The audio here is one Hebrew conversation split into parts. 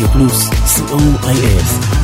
רדיו פלוס, co.il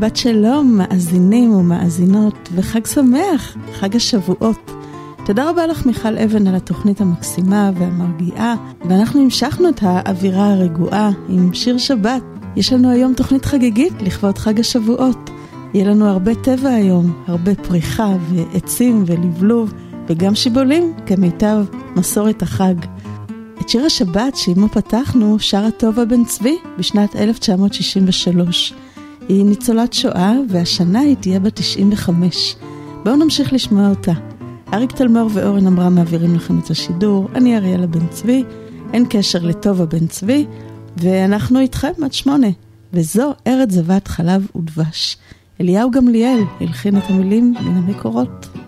שבת שלום, מאזינים ומאזינות, וחג שמח, חג השבועות. תודה רבה לך מיכל אבן על התוכנית המקסימה והמרגיעה, ואנחנו המשכנו את האווירה הרגועה עם שיר שבת. יש לנו היום תוכנית חגיגית לכבוד חג השבועות. יהיה לנו הרבה טבע היום, הרבה פריחה ועצים ולבלוב, וגם שיבולים כמיטב מסורת החג. את שיר השבת שעימו פתחנו שרה טובה בן צבי בשנת 1963. היא ניצולת שואה, והשנה היא תהיה בת 95. בואו נמשיך לשמוע אותה. אריק תלמור ואורן אמרה מעבירים לכם את השידור, אני אריאלה בן צבי, אין קשר לטובה בן צבי, ואנחנו איתכם עד שמונה. וזו ארץ זבת חלב ודבש. אליהו גמליאל הלחין את המילים מן המקורות.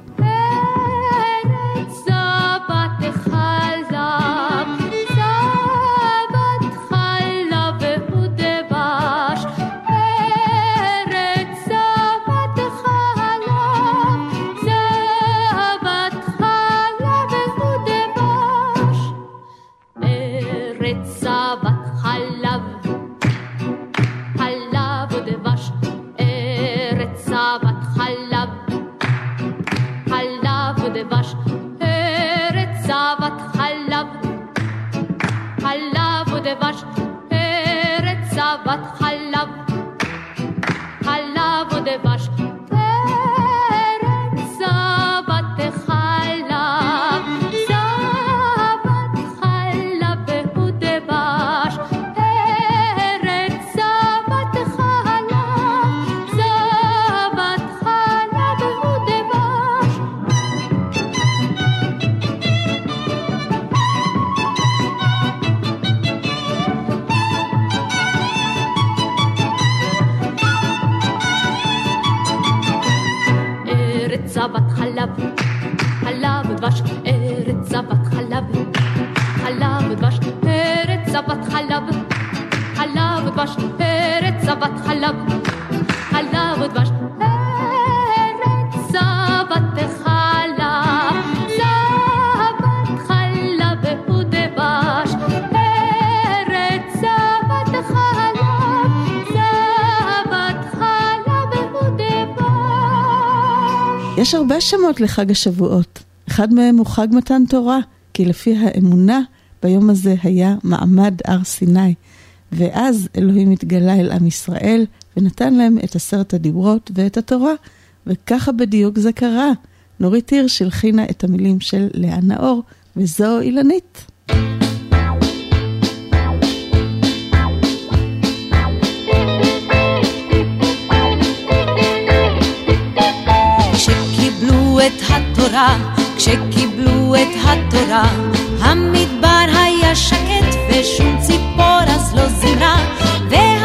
שמות לחג השבועות. אחד מהם הוא חג מתן תורה, כי לפי האמונה, ביום הזה היה מעמד הר סיני. ואז אלוהים התגלה אל עם ישראל, ונתן להם את עשרת הדיברות ואת התורה. וככה בדיוק זה קרה. נורית הירש הלחינה את המילים של לאה נאור, וזו אילנית. התורה, כשקיבלו את התורה, המדבר היה שקט ושום ציפור אז לא זימרה, והרוח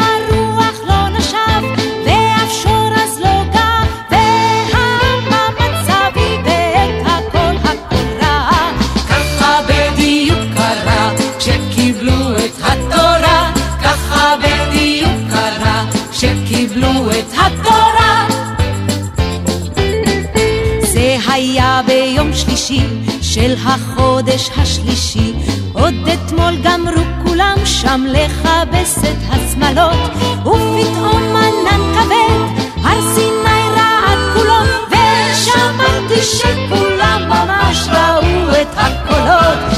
של החודש השלישי. עוד אתמול גמרו כולם שם לכבס את השמלות ופתאום ענן כבד הר סיני רעד כולו ושמעתי שכולם ממש ראו את הקולות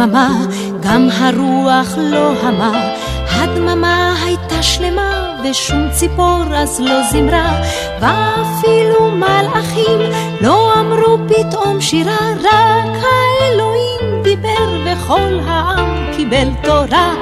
הייתה דממה, גם הרוח לא המה. הדממה הייתה שלמה, ושום ציפור אז לא זמרה, ואפילו מלאכים לא אמרו פתאום שירה, רק האלוהים דיבר וכל העם קיבל תורה.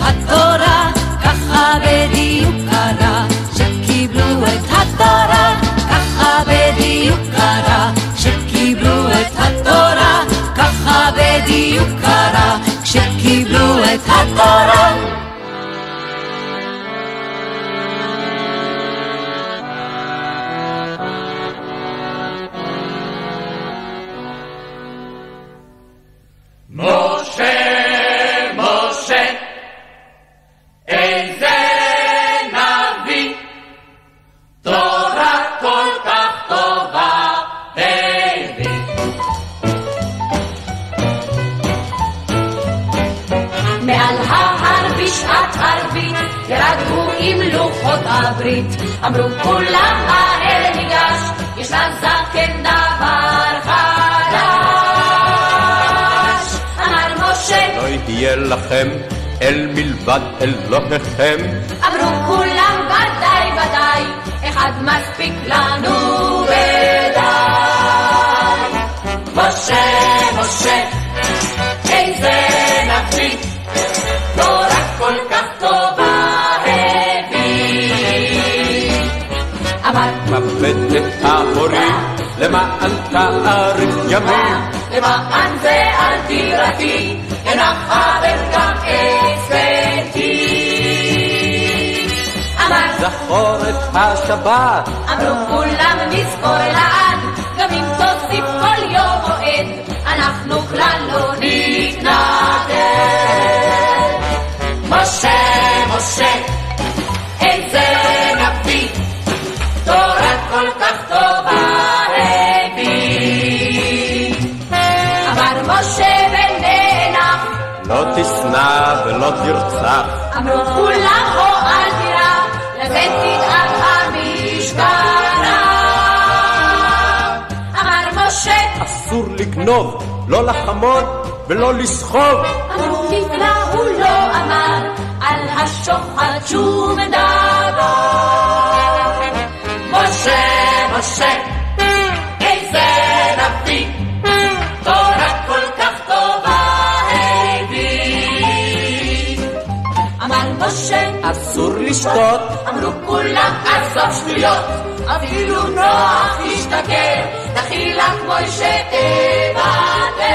התורה, ככה בדיוק קרה, כשקיבלו את התורה, ככה בדיוק קרה, כשקיבלו את התורה, ככה בדיוק קרה, כשקיבלו את התורה. אמרו כולם מהר ניגש, יש לזקן דבר חדש. אמר משה, לא יהיה לכם אל מלבד אלוהיכם, אמרו כולם ודאי ודאי, אחד מספיק לנו ודי. משה, ההורים למען תאריך ימים. למען זה אל תירתי, אנחבר גם עץ ביתי. אמר זכור את השבת, אמרו כולם נזכור לעד, גם תרצח. אמרו כולם הו אל תירה, לזה תדאג המשטרה. אמר משה, אסור לגנוב, לא לחמוד ולא לסחוב. אמרו נפלא הוא לא אמר, על השוחד שום דבר. משה, משה, לשתות, אמרו כולם עזוב שטויות, אפילו נוח השתכר, דחילק מוישה תוותר.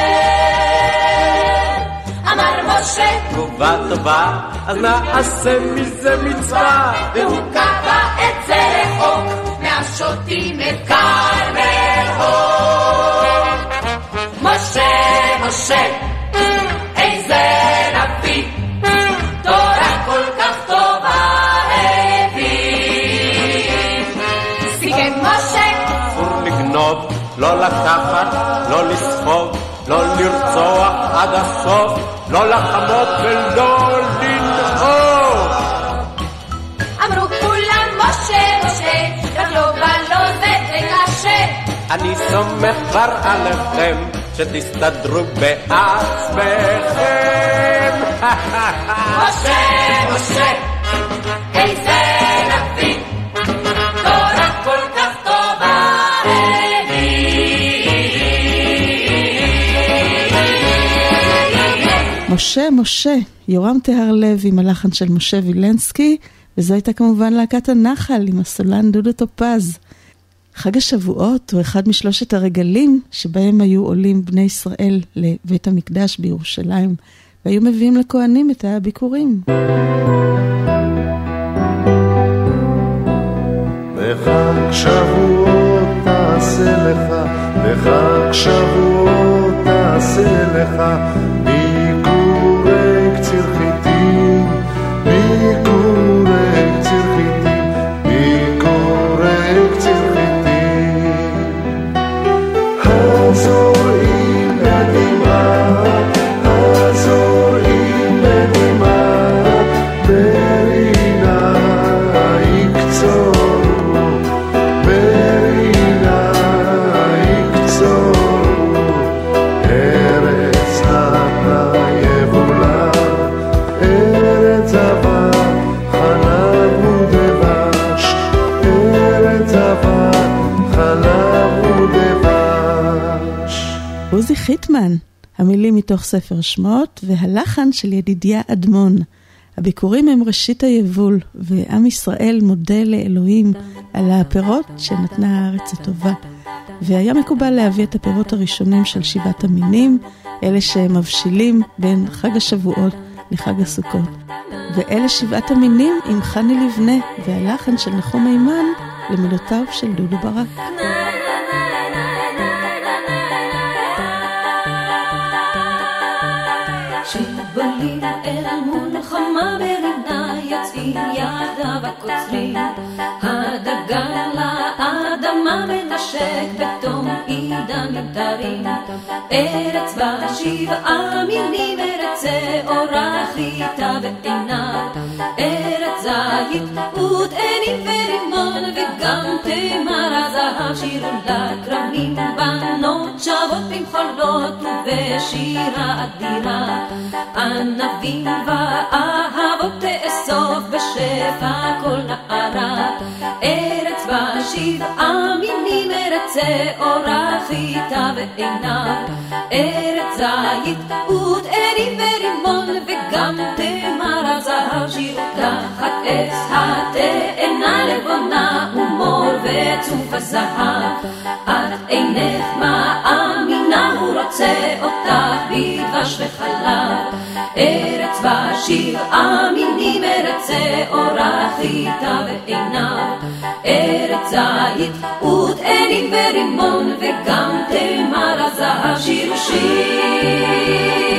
אמר משה, תגובה טובה, אז נעשה מזה מצווה. והוא קבע את זה רחוק, מהשוטים את כרמל. משה, משה, איזה לא לקחת, לא לסחוב, לא לרצוח עד הסוף, לא לחמות ולא לנאום. אמרו כולם משה, משה, רק לא בא לו זה קשה. אני סומך כבר עליכם, שתסתדרו בעצמכם. משה, משה, איזה משה, משה, יורם טהרלב עם הלחן של משה וילנסקי, וזו הייתה כמובן להקת הנחל עם הסולן דודו טופז. חג השבועות הוא אחד משלושת הרגלים שבהם היו עולים בני ישראל לבית המקדש בירושלים, והיו מביאים לכהנים את הביקורים. בחג שבועות תעשה לך, בחג שבועות תעשה לך, חיטמן, המילים מתוך ספר שמות, והלחן של ידידיה אדמון. הביקורים הם ראשית היבול, ועם ישראל מודה לאלוהים על הפירות שנתנה הארץ הטובה. והיה מקובל להביא את הפירות הראשונים של שבעת המינים, אלה שמבשילים בין חג השבועות לחג הסוכות. ואלה שבעת המינים עם חני לבנה, והלחן של נחום מימן למילותיו של דודו ברק. שבולים אל מול חמה ברינה יוצאים ידיו הקוצרים הדגה לאדמה מנשק בתום עידן מבדרים ארץ בה שבעה מינים ארץ שעורה חיטה ועינה ארץ זית ותאנים ורימון וגם תמר הזהב שירו לכרמים בנות שבות במחולות ובשירה אדירה ענבים ואהבות תאסוף בשפע כל נערה ארץ בה שבעה מינים ארץ שעורה חיטה ועיניו. ארץ זית ותאנים ורימון וגם תמר הזהב שיר תחת עץ התאנה לבונה ומור וצוף הזהב את אינך מאמינה הוא רוצה אותך בדבש וחלב ארץ בה שבעה מינים ארץ שעורה חיטה ועיניו ארץ זית ותאנים ורימון וגם תמר הזהב שיר שיר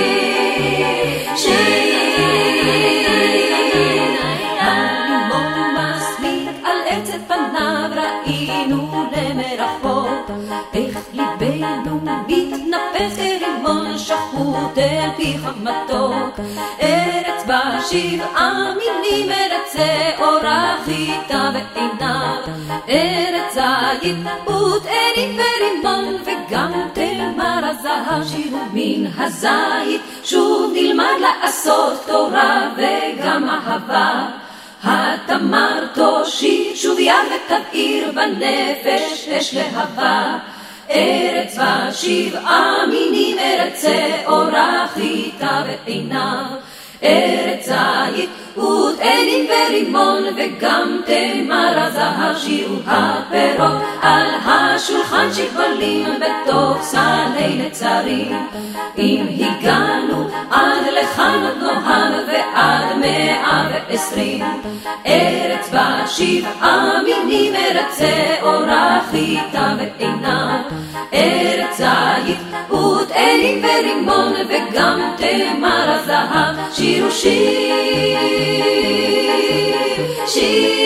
ראינו למרחוק איך ליבנו מתנפח כרימון רות אל פי מתוק. ארץ בה שבעה מינים, ארץ שעורה חיטה ועיניו. ארץ זית ותאנים ורימון וגם תמר הזהב. שירו מן הזית, שוב נלמד לעשות תורה וגם אהבה. התמר תושיט שוב יד ותבעיר בנפש אש להבה. ארץ בשבעה מינים, ארץ שעורה חיטה ועיניו. ארץ זית ותאנים ורימון וגם תמר הזהב שירו הפירות על השולחן שכבלים בתוך סלי נצרים. אם הגענו עד לכאן עוד נוהג ועד מאה ועשרים. ארץ בשבעה מינים ארץ שעורה חיטה ועינה. ארץ זית ותאנים ורימון וגם תמר הזהב שירו שיר שיר, שיר.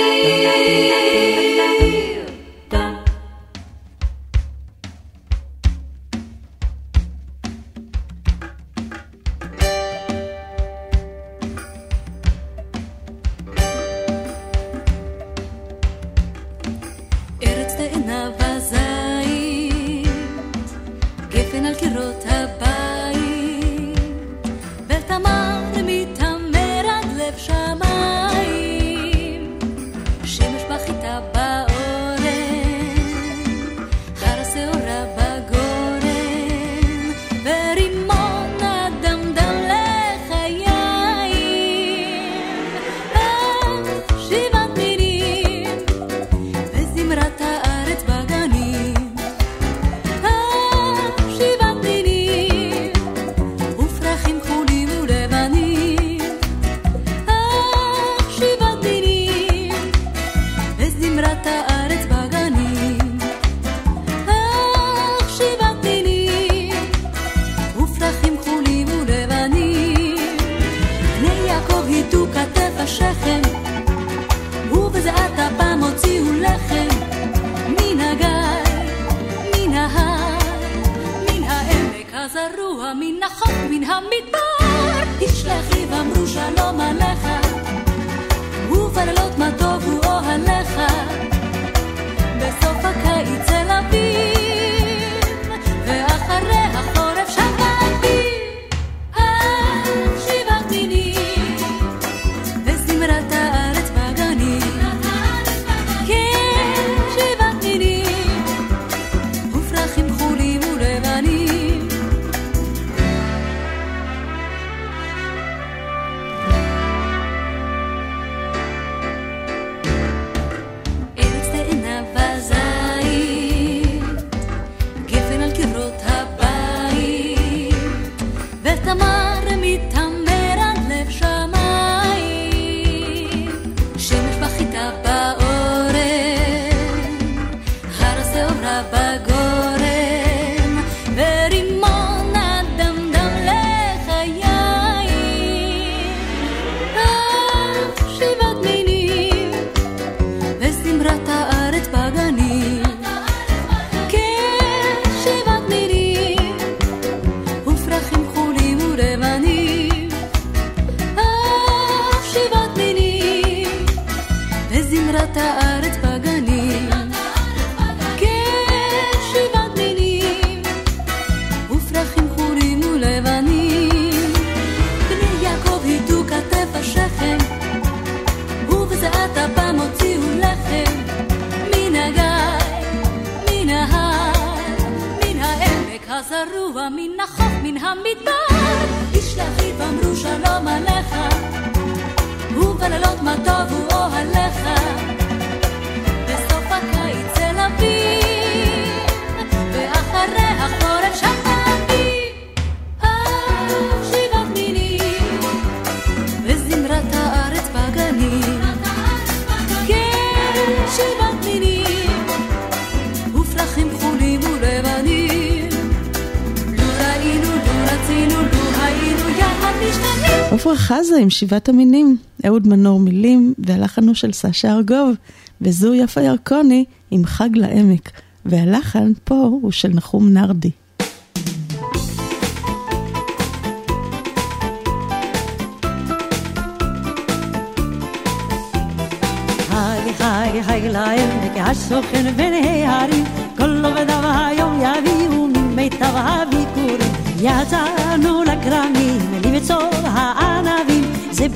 עם שבעת המינים, אהוד מנור מילים, והלחן הוא של סשה ארגוב, וזו יפה ירקוני עם חג לעמק, והלחן פה הוא של נחום נרדי.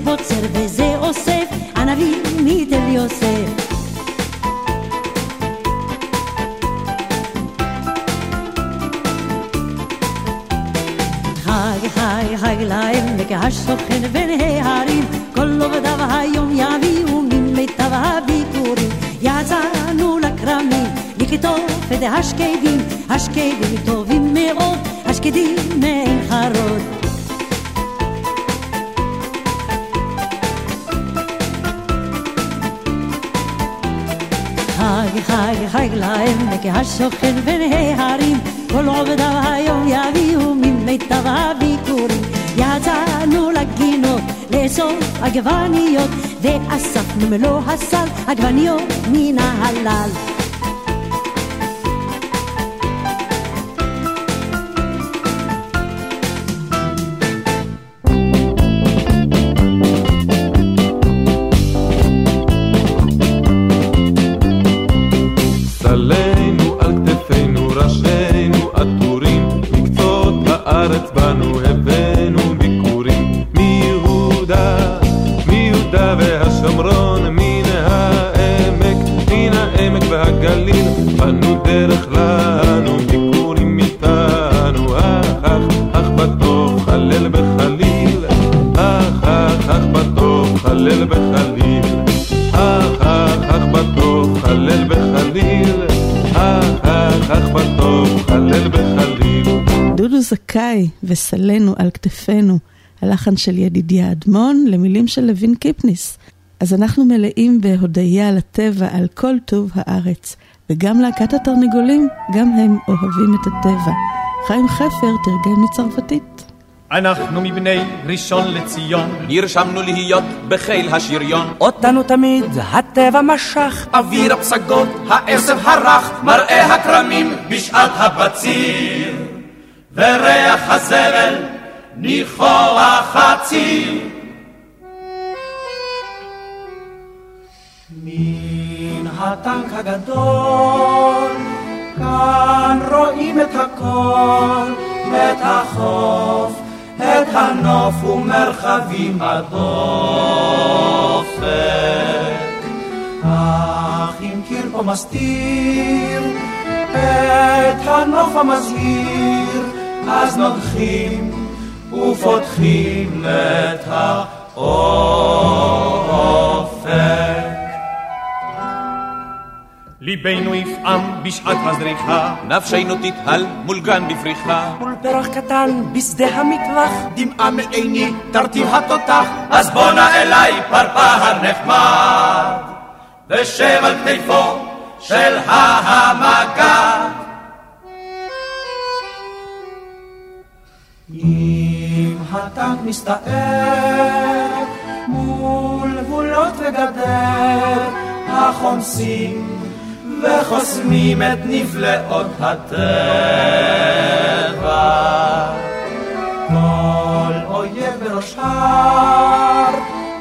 זה בוצר ואספנו מלוא הסל עגבניות מן ההלל וסלנו על כתפינו, הלחן של ידידיה אדמון למילים של לוין קיפניס. אז אנחנו מלאים בהודיה לטבע על כל טוב הארץ, וגם להקת התרנגולים, גם הם אוהבים את הטבע. חיים חפר תרגם מצרפתית. אנחנו מבני ראשון לציון, נרשמנו להיות בחיל השריון. אותנו תמיד הטבע משך, אוויר הפסגות, העשב הרך, מראה הכרמים בשעת הבציר. וריח הזבל ניחוח הציר. מן הטנק הגדול, כאן רואים את הכל, את החוף, את הנוף ומרחבים הדופק. אך אם קיר פה מסתיר את הנוף המזהיר, אז נוגחים ופותחים את האופק. ליבנו יפעם בשעת הזריחה, נפשנו תתהל מול גן בפריחה. מול פרח קטן בשדה המטווח, דמעה מעיני תרטיב התותח, אז בואנה אליי פרפר נחמד, ושב על כתפו של המגד. אם הטנק מסתער מול גבולות וגדר החומסים וחוסמים את נפלאות הטבע. כל אויב בראש הר,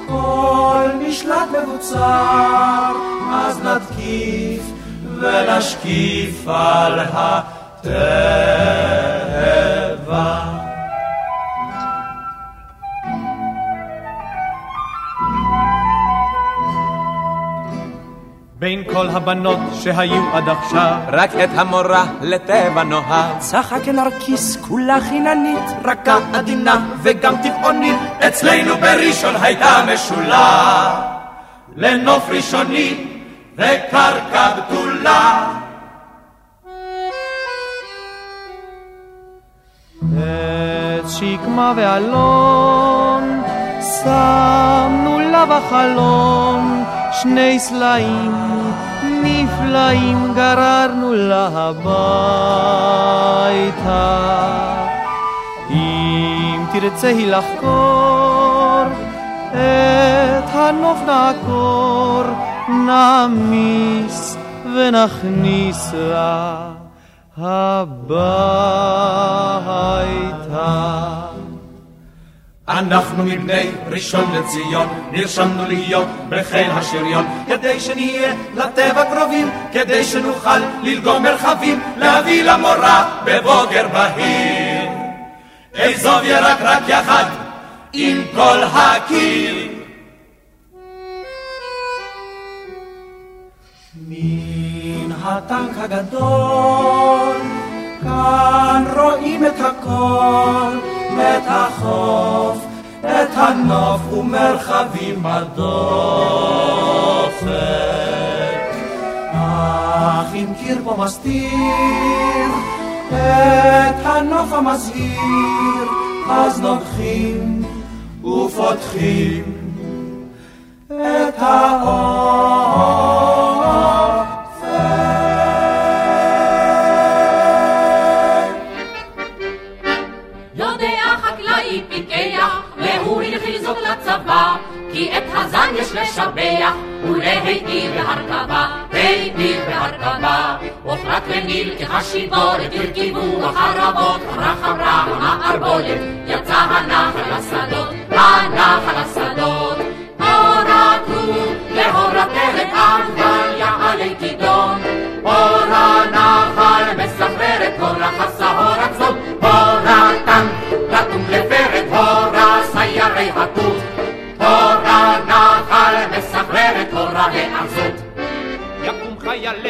כל משלט מבוצר, אז נתקיף ונשקיף על הטבע. בין כל הבנות שהיו עד עכשיו, רק את המורה לטבע נוהג. צחק נרקיס כולה חיננית, רכה עדינה וגם טבעונית, אצלנו בראשון הייתה משולה, לנוף ראשוני וקרקע בתולה. עץ שקמה ואלון, שמנו לה בחלון שני סלעים נפלאים גררנו לה הביתה. אם תרצה היא לחקור את הנוף נעקור, נעמיס ונכניס לה הביתה. אנחנו מבני ראשון לציון, נרשמנו להיות בחיל השריון, כדי שנהיה לטבע קרובים, כדי שנוכל ללגום מרחבים, להביא למורה בבוקר בהיר. אעזוב ירק רק יחד עם כל הקיר. מן הטנק הגדול, כאן רואים את הכל, את החוף, את הנוף ומרחבים בדופק. אך אם קיר פה מסתיר את הנוף המזהיר, אז נוגחים ופותחים את האור. כי את הזן יש לשבח ולהיטיב בהרכבה, היטיב בהרכבה. הוחלט לניל כחשיבולת, הרכיבו החרבות, רח אמרה המערבולת, יצא הנחל לשדות, הנחל לשדות. אור עקרו להורתך את ענווה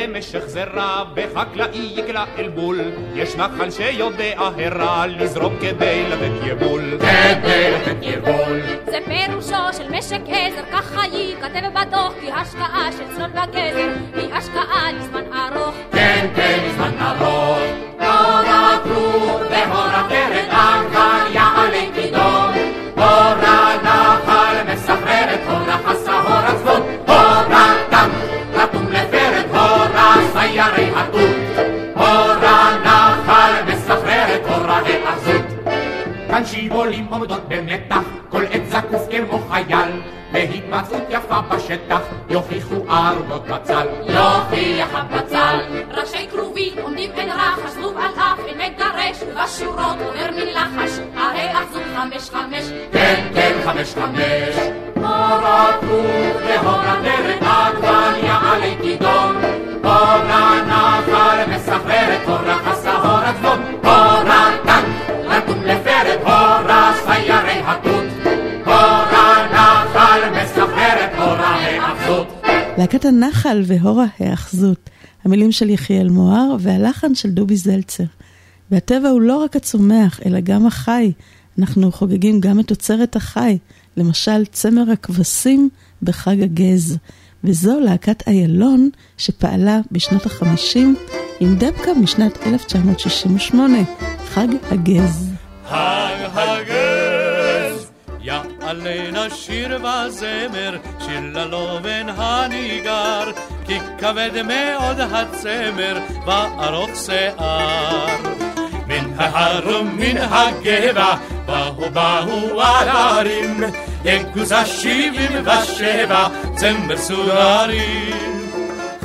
משך זרע, וחקלאי יקלע אל בול. יש נחל שיודע הרע לזרום כדי לתת יבול. כדי לתת יבול. זה פירושו של משק עזר, ככה ייכתב בדוח, כי השקעה של צאן וגזר היא השקעה לזמן ארוך. כן, כן, לזמן ארוך. הורה כרוב והורה פרד אנגל יעלה כידון. הורה שיבולים עומדות במתח, כל עת זקוף כמו חייל, בהתמצאות יפה בשטח, יוכיחו ערבות בצל. יוכיח הבצל. ראשי כרובים עומדים בין רחש, זבוב על אף אין מגרש, ובשורות עובר מן לחש, הרי אחזו חמש חמש. כן, כן, חמש חמש. הורה כרוב והורה דרך עגבניה עלי כידון. הורה נחל מסחרר את להקת הנחל והורה ההאחזות, המילים של יחיאל מוהר והלחן של דובי זלצר. והטבע הוא לא רק הצומח, אלא גם החי. אנחנו חוגגים גם את אוצרת החי, למשל צמר הכבשים בחג הגז. וזו להקת איילון שפעלה בשנות החמישים עם דבקה משנת 1968, חג הגז. חג הגז, יעלה נשיר וזמר, שיר ללובן הניגר, כי כבד מאוד הצמר וארוך שיער. מן ההר ומן הגבע, באו באו על ההרים, יגוז השבעים ושבע, צמר סודרים.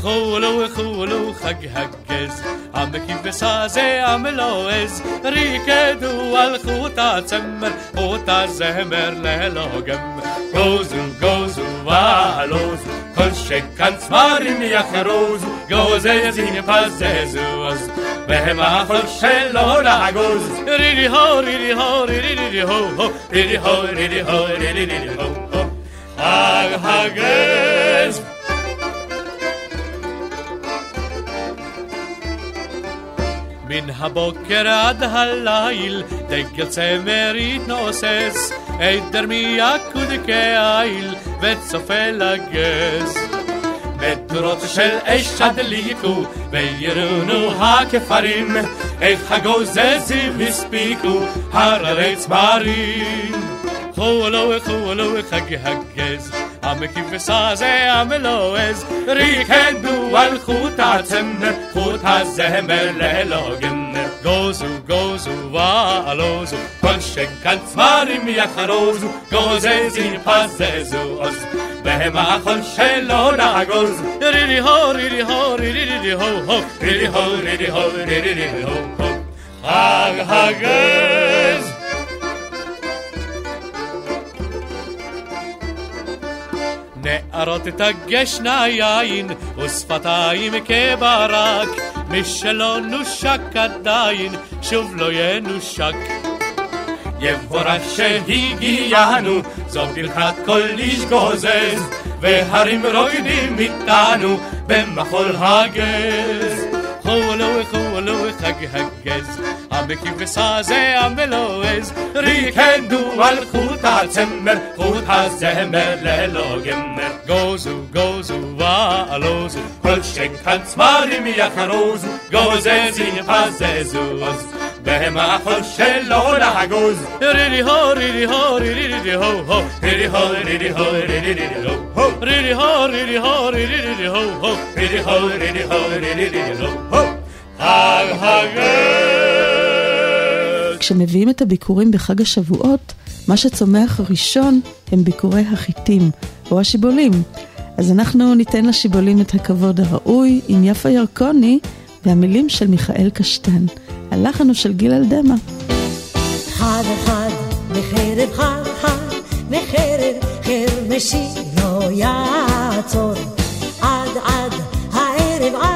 חולו חולו חג הגז, המקיבס הזה המלועז, ריקדו על חוט הצמר, חוט הזמר ללוגם. גוזו גוזו ועלוזו, כל שכאן צמרים יחרוזו, גוזזים יפזזו אז, והם החול שלא נגוז. רידי הו רידי הו רידי רידי הו הו, רידי הו רידי הו רידי רידי הו הו. חג מן הבוקר עד הליל, דגל צמר יתנוסס, עדר מיקוד כאיל, וצופה לגז. מדורות של אש הדליקו, וירונו הכפרים, איך הגוזזים הספיקו, הררי צמרים. חולו חולו חג הגז, המקיבס הזה המלועז, ריקדו על חוט הצמר, חוט הזמר ללוגן. גוזו גוזו ועלוזו, כל שכאן צמרים יחרוזו, גוזזים פזזו עוז, והם החול שלא נגוז. רידי הו רידי הו רידי רידי הו הו, רידי הו רידי הו רידי רידי הו הו. חג הגז נערות תגשנה יין, ושפתיים כברק, מי שלא נושק עדיין, שוב לא ינושק. יבורך שהגיענו, זאת הלכת כל איש גוזז, והרים רוקדים איתנו במחול הגז. خولوي خولوي خج هجز عم كيف سازي عم لوز ريكندو والخوت عتمر خوت عزهمر ليلو جمر جوزو جوزو والوزو كل شك هنس ماريم يا خروزو جوزي حززو به ما خوش لون حجوز ريري هو ريري هو ريري ريري هو هو ريري هو ريري هو ريري ريري هو ريري هو ريري هو ريري ريري هو هو ريري هو ريري هو ريري ريري هو חג הגז. כשמביאים את הביקורים בחג השבועות, מה שצומח ראשון הם ביקורי החיטים, או השיבולים. אז אנחנו ניתן לשיבולים את הכבוד הראוי עם יפה ירקוני והמילים של מיכאל קשטן. הלחן הוא של גיל אלדמה. חד אחד בחרב חד חד בחרב חרמשי לא יעצור עד עד הערב עד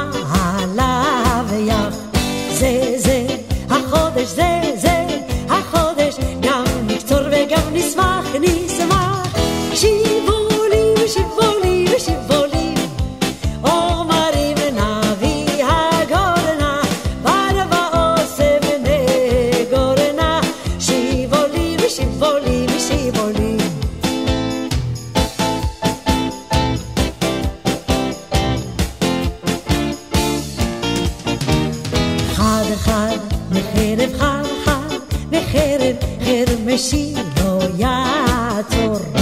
אחד מחרב חרחה וחרב חרב משילו יד gacor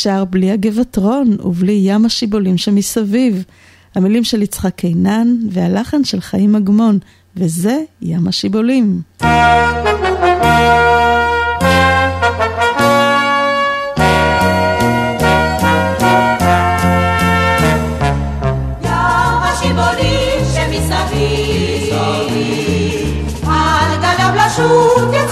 אפשר בלי הגבעטרון ובלי ים השיבולים שמסביב? המילים של יצחק קינן והלחן של חיים אגמון, וזה ים השיבולים. ים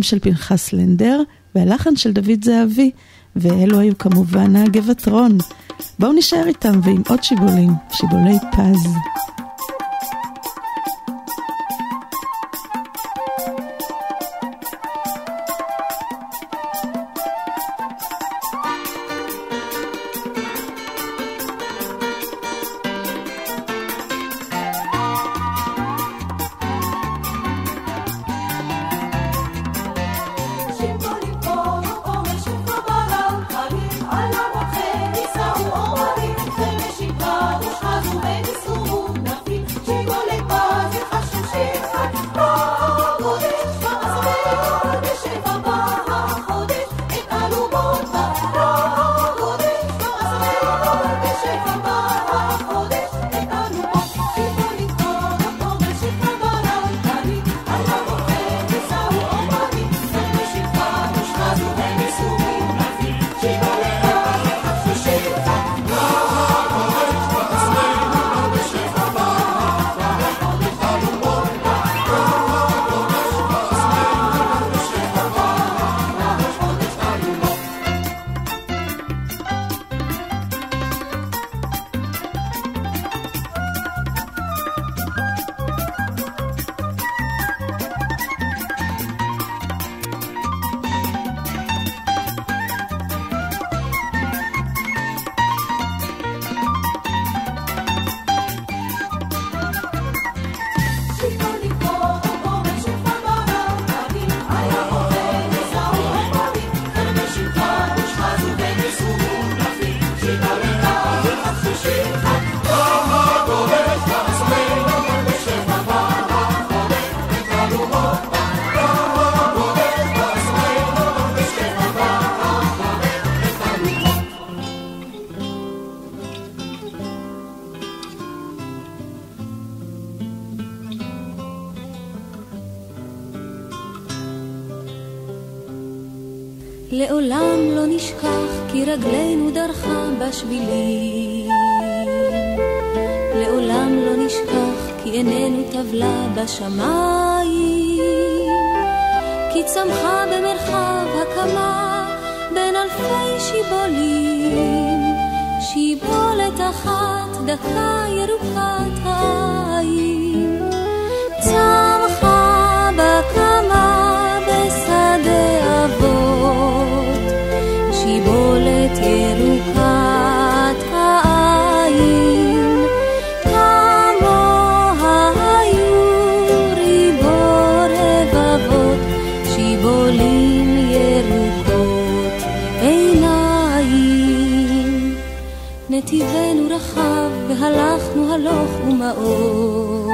המילים של פנחס לנדר והלחן של דוד זהבי, ואלו היו כמובן הגבעתרון. בואו נשאר איתם ועם עוד שיבולים, שיבולי פז. בשבילים. לעולם לא נשכח כי עינינו טבלה בשמיים. כי צמחה במרחב הקמה בין אלפי שיבולים. שיבולת אחת דקה ירוקת העין. רחב והלכנו הלוך ומאוד,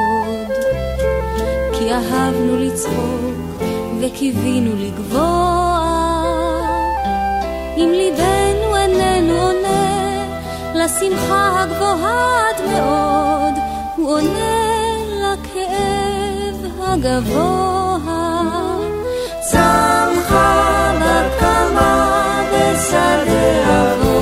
כי אהבנו לצחוק וקיווינו לגבוה. אם ליבנו איננו עונה לשמחה הגבוהה עד מאוד, הוא עונה לכאב הגבוה. צמחה בקמה בשדה אבות,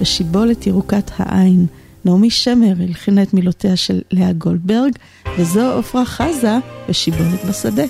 ושיבולת ירוקת העין. נעמי שמר הלחינה את מילותיה של לאה גולדברג, וזו עפרה חזה ושיבולת בשדה.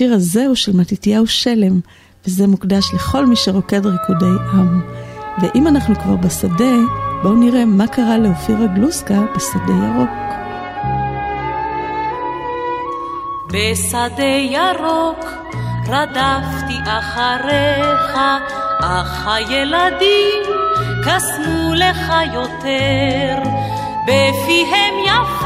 והשיר הזה הוא של מתתיהו שלם, וזה מוקדש לכל מי שרוקד ריקודי עם. ואם אנחנו כבר בשדה, בואו נראה מה קרה לאופירה גלוסקה בשדה ירוק. בשדה ירוק רדפתי אחריך, אך הילדים קסמו לך יותר. בפיהם יפה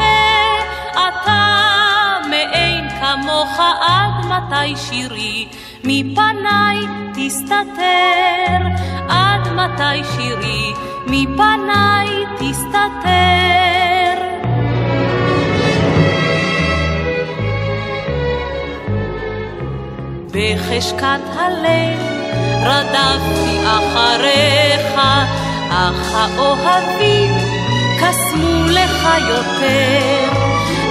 כמוך עד מתי שירי? מפניי תסתתר. עד מתי שירי? מפניי תסתתר. בחשכת הלב רדפתי אחריך, אך האוהבים קסמו לך יותר.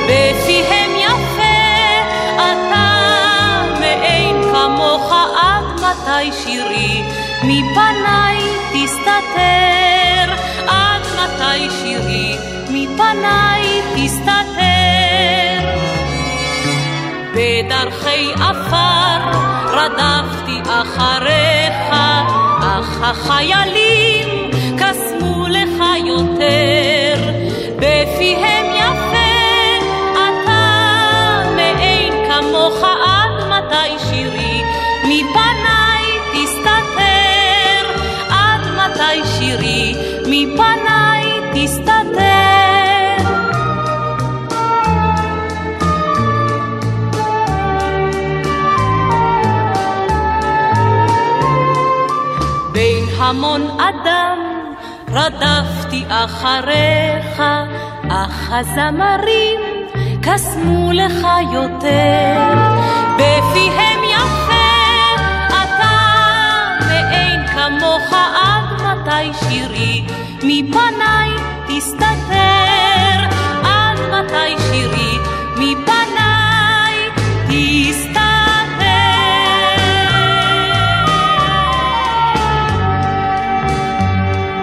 בפיהם מתי שירי מפניי תסתתר עד מתי שירי מפניי תסתתר בדרכי עפר רדפתי אחריך, אך החיילים קסמו לך יותר. בפיהם מפניי תסתתר המון אדם רדפתי אחריך, אך הזמרים קסמו לך יותר. בפיהם יפה אתה מאין כמוך עד מתי שירי מפניי תסתתר עד מתי שירי? מפניי תסתתר.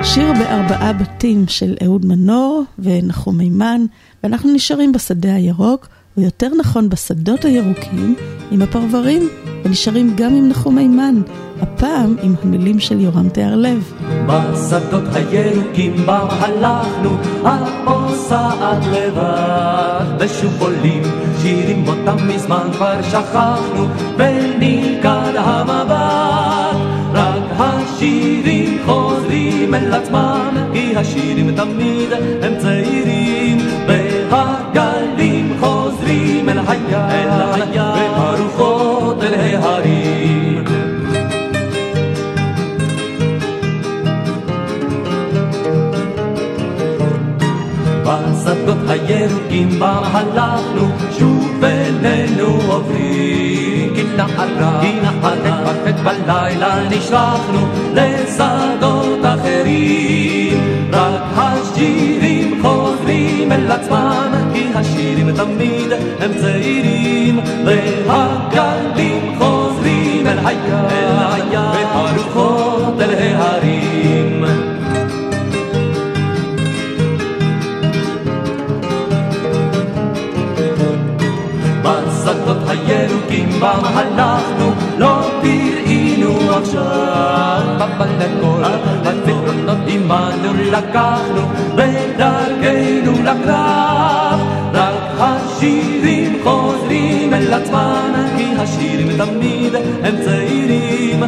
שיר בארבעה בתים של אהוד מנור ונחום מימן, ואנחנו נשארים בשדה הירוק, או יותר נכון בשדות הירוקים, עם הפרברים, ונשארים גם עם נחום מימן, הפעם עם המילים של יורם תיארלב. בשדות הירוקים בם הלכנו, הפוסעת לבד, ושוב עולים שירים אותם מזמן כבר שכחנו, ונלכד המבט. רק השירים חוזרים אל עצמם, כי השירים תמיד הם צעירים, והגלים חוזרים אל הים, הירוקים בם הלכנו, שוב אלינו עוברים. כי נערה, כי נערה, כ"ט בלילה נשלחנו לשדות אחרים. רק השירים חוזרים אל עצמם, כי השירים תמיד הם צעירים. והגלים חוזרים אל הים, והרוחות אל ההרים. הירוקים בם הלכנו, לא תראינו עכשיו. בבלקול, הזיכרונות עמנו לקחנו, בדרכנו לקרב. רק השירים חוזרים אל עצמם, כי השירים תמיד הם צעירים.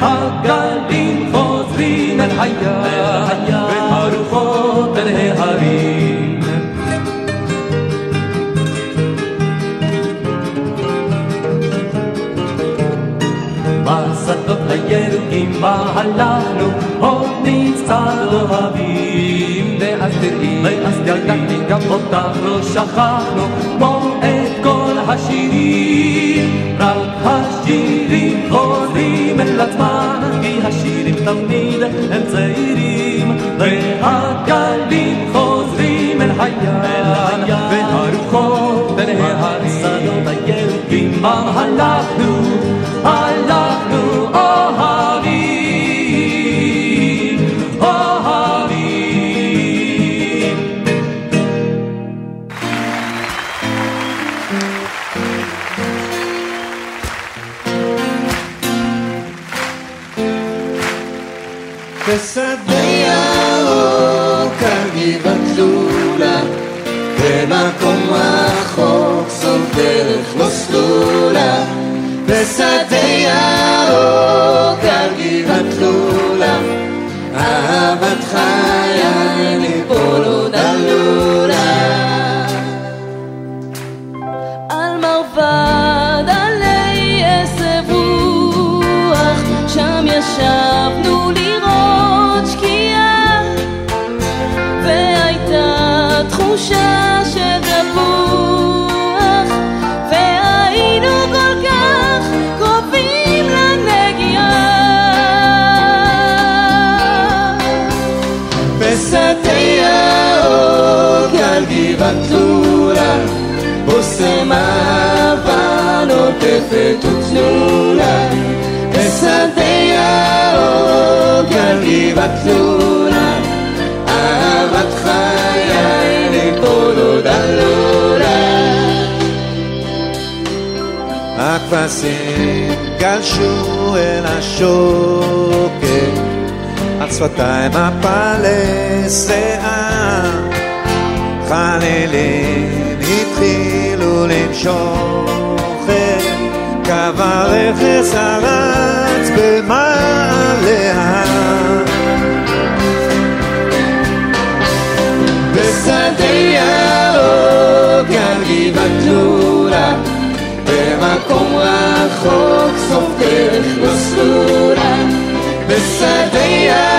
והגלים חוזרים אל הים, והרוחות אל ההרים. בשדות הירוקים הלכנו, עוד נצטד אוהבים. ואז תראי, ואז ידעתי גם אותך לא שכחנו, כמו את כל השירים. רק השירים חוזרים אל עצמם, כי השירים תמיד הם צעירים. והגלים חוזרים אל הים, והרוחות אל ההרים. שדות הירוקים הלכנו נוטפת וצלולה בשדה ירוק על גבעת לולה אהבת חיי ליפול עוד עלולה הכבשים גלשו אל השוקת על שפתיים מפלי שיער חלילים התחילו למשוך קו הרכס הרץ במעלה ההר בשדה ירוק על גבעת לולה במקום רחוק סוף דרך לא סלולה בשדה ירוק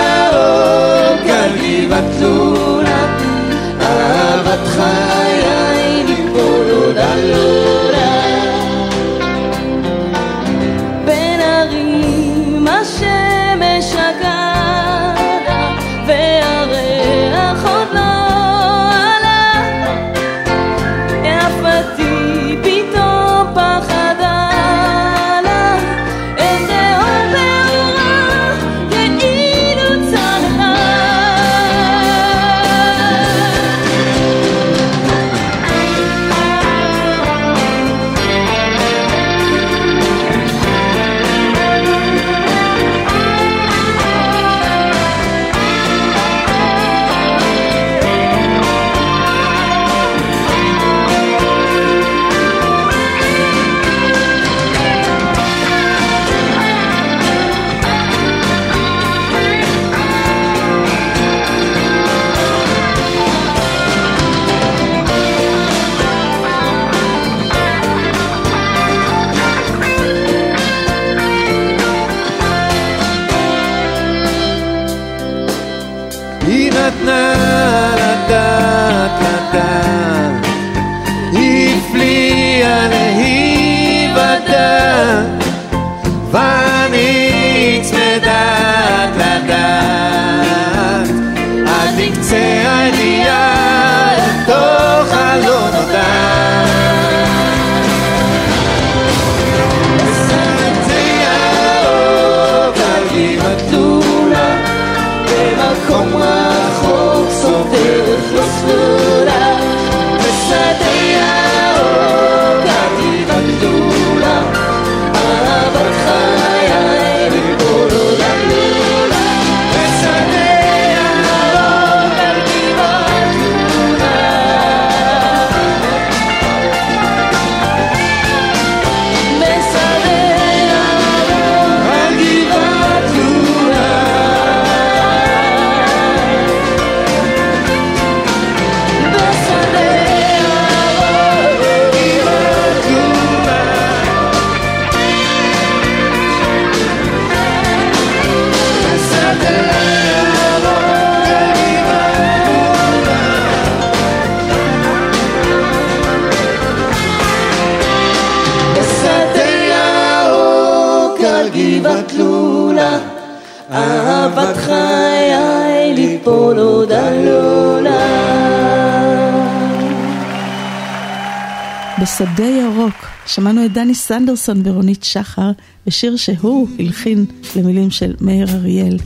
בשדה ירוק, שמענו את דני סנדרסון ורונית שחר בשיר שהוא הלחין למילים של מאיר אריאל.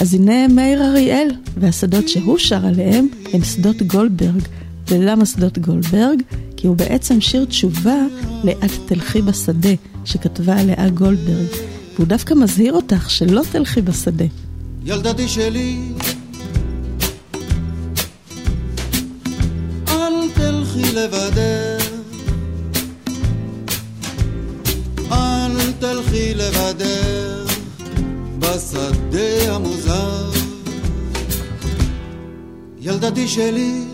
אז הנה מאיר אריאל, והשדות שהוא שר עליהם הם שדות גולדברג. ולמה שדות גולדברג? כי הוא בעצם שיר תשובה ל"את תלכי בשדה", שכתבה לאה גולדברג. והוא דווקא מזהיר אותך שלא תלכי בשדה. ילדתי שלי, אל תלכי לבדך. הדדי שלי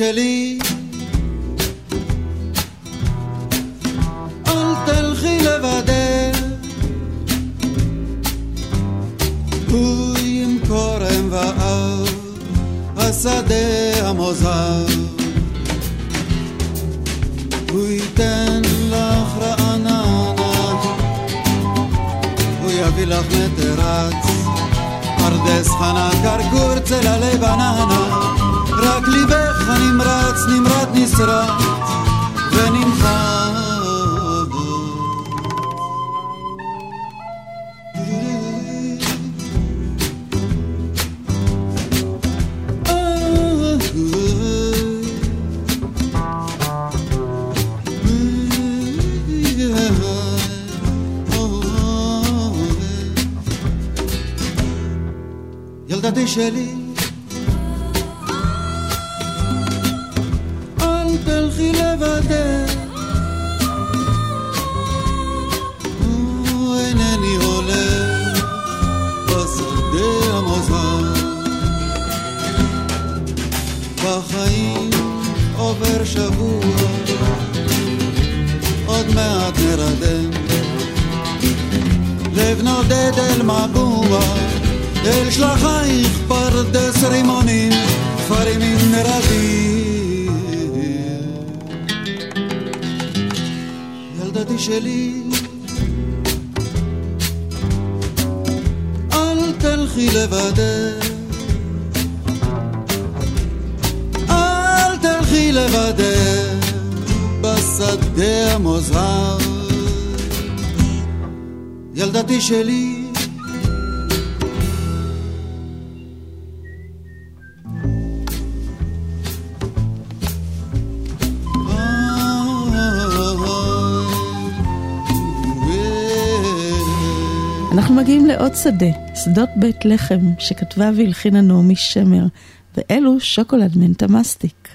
neşeli ימים, עובר שבוע, עוד מעט נרדם. לב נודד אל מבוע, אל שלחייך פרדס רימונים, כפרים עם רבים. ילדתי שלי, אל תלכי לבדך. אנוכי לבדך בשדה המוזהר. ילדתי שלי אנחנו מגיעים לעוד שדה, שדות בית לחם, שכתבה והלחינה נעמי שמר, ואלו שוקולד מנטה מסטיק.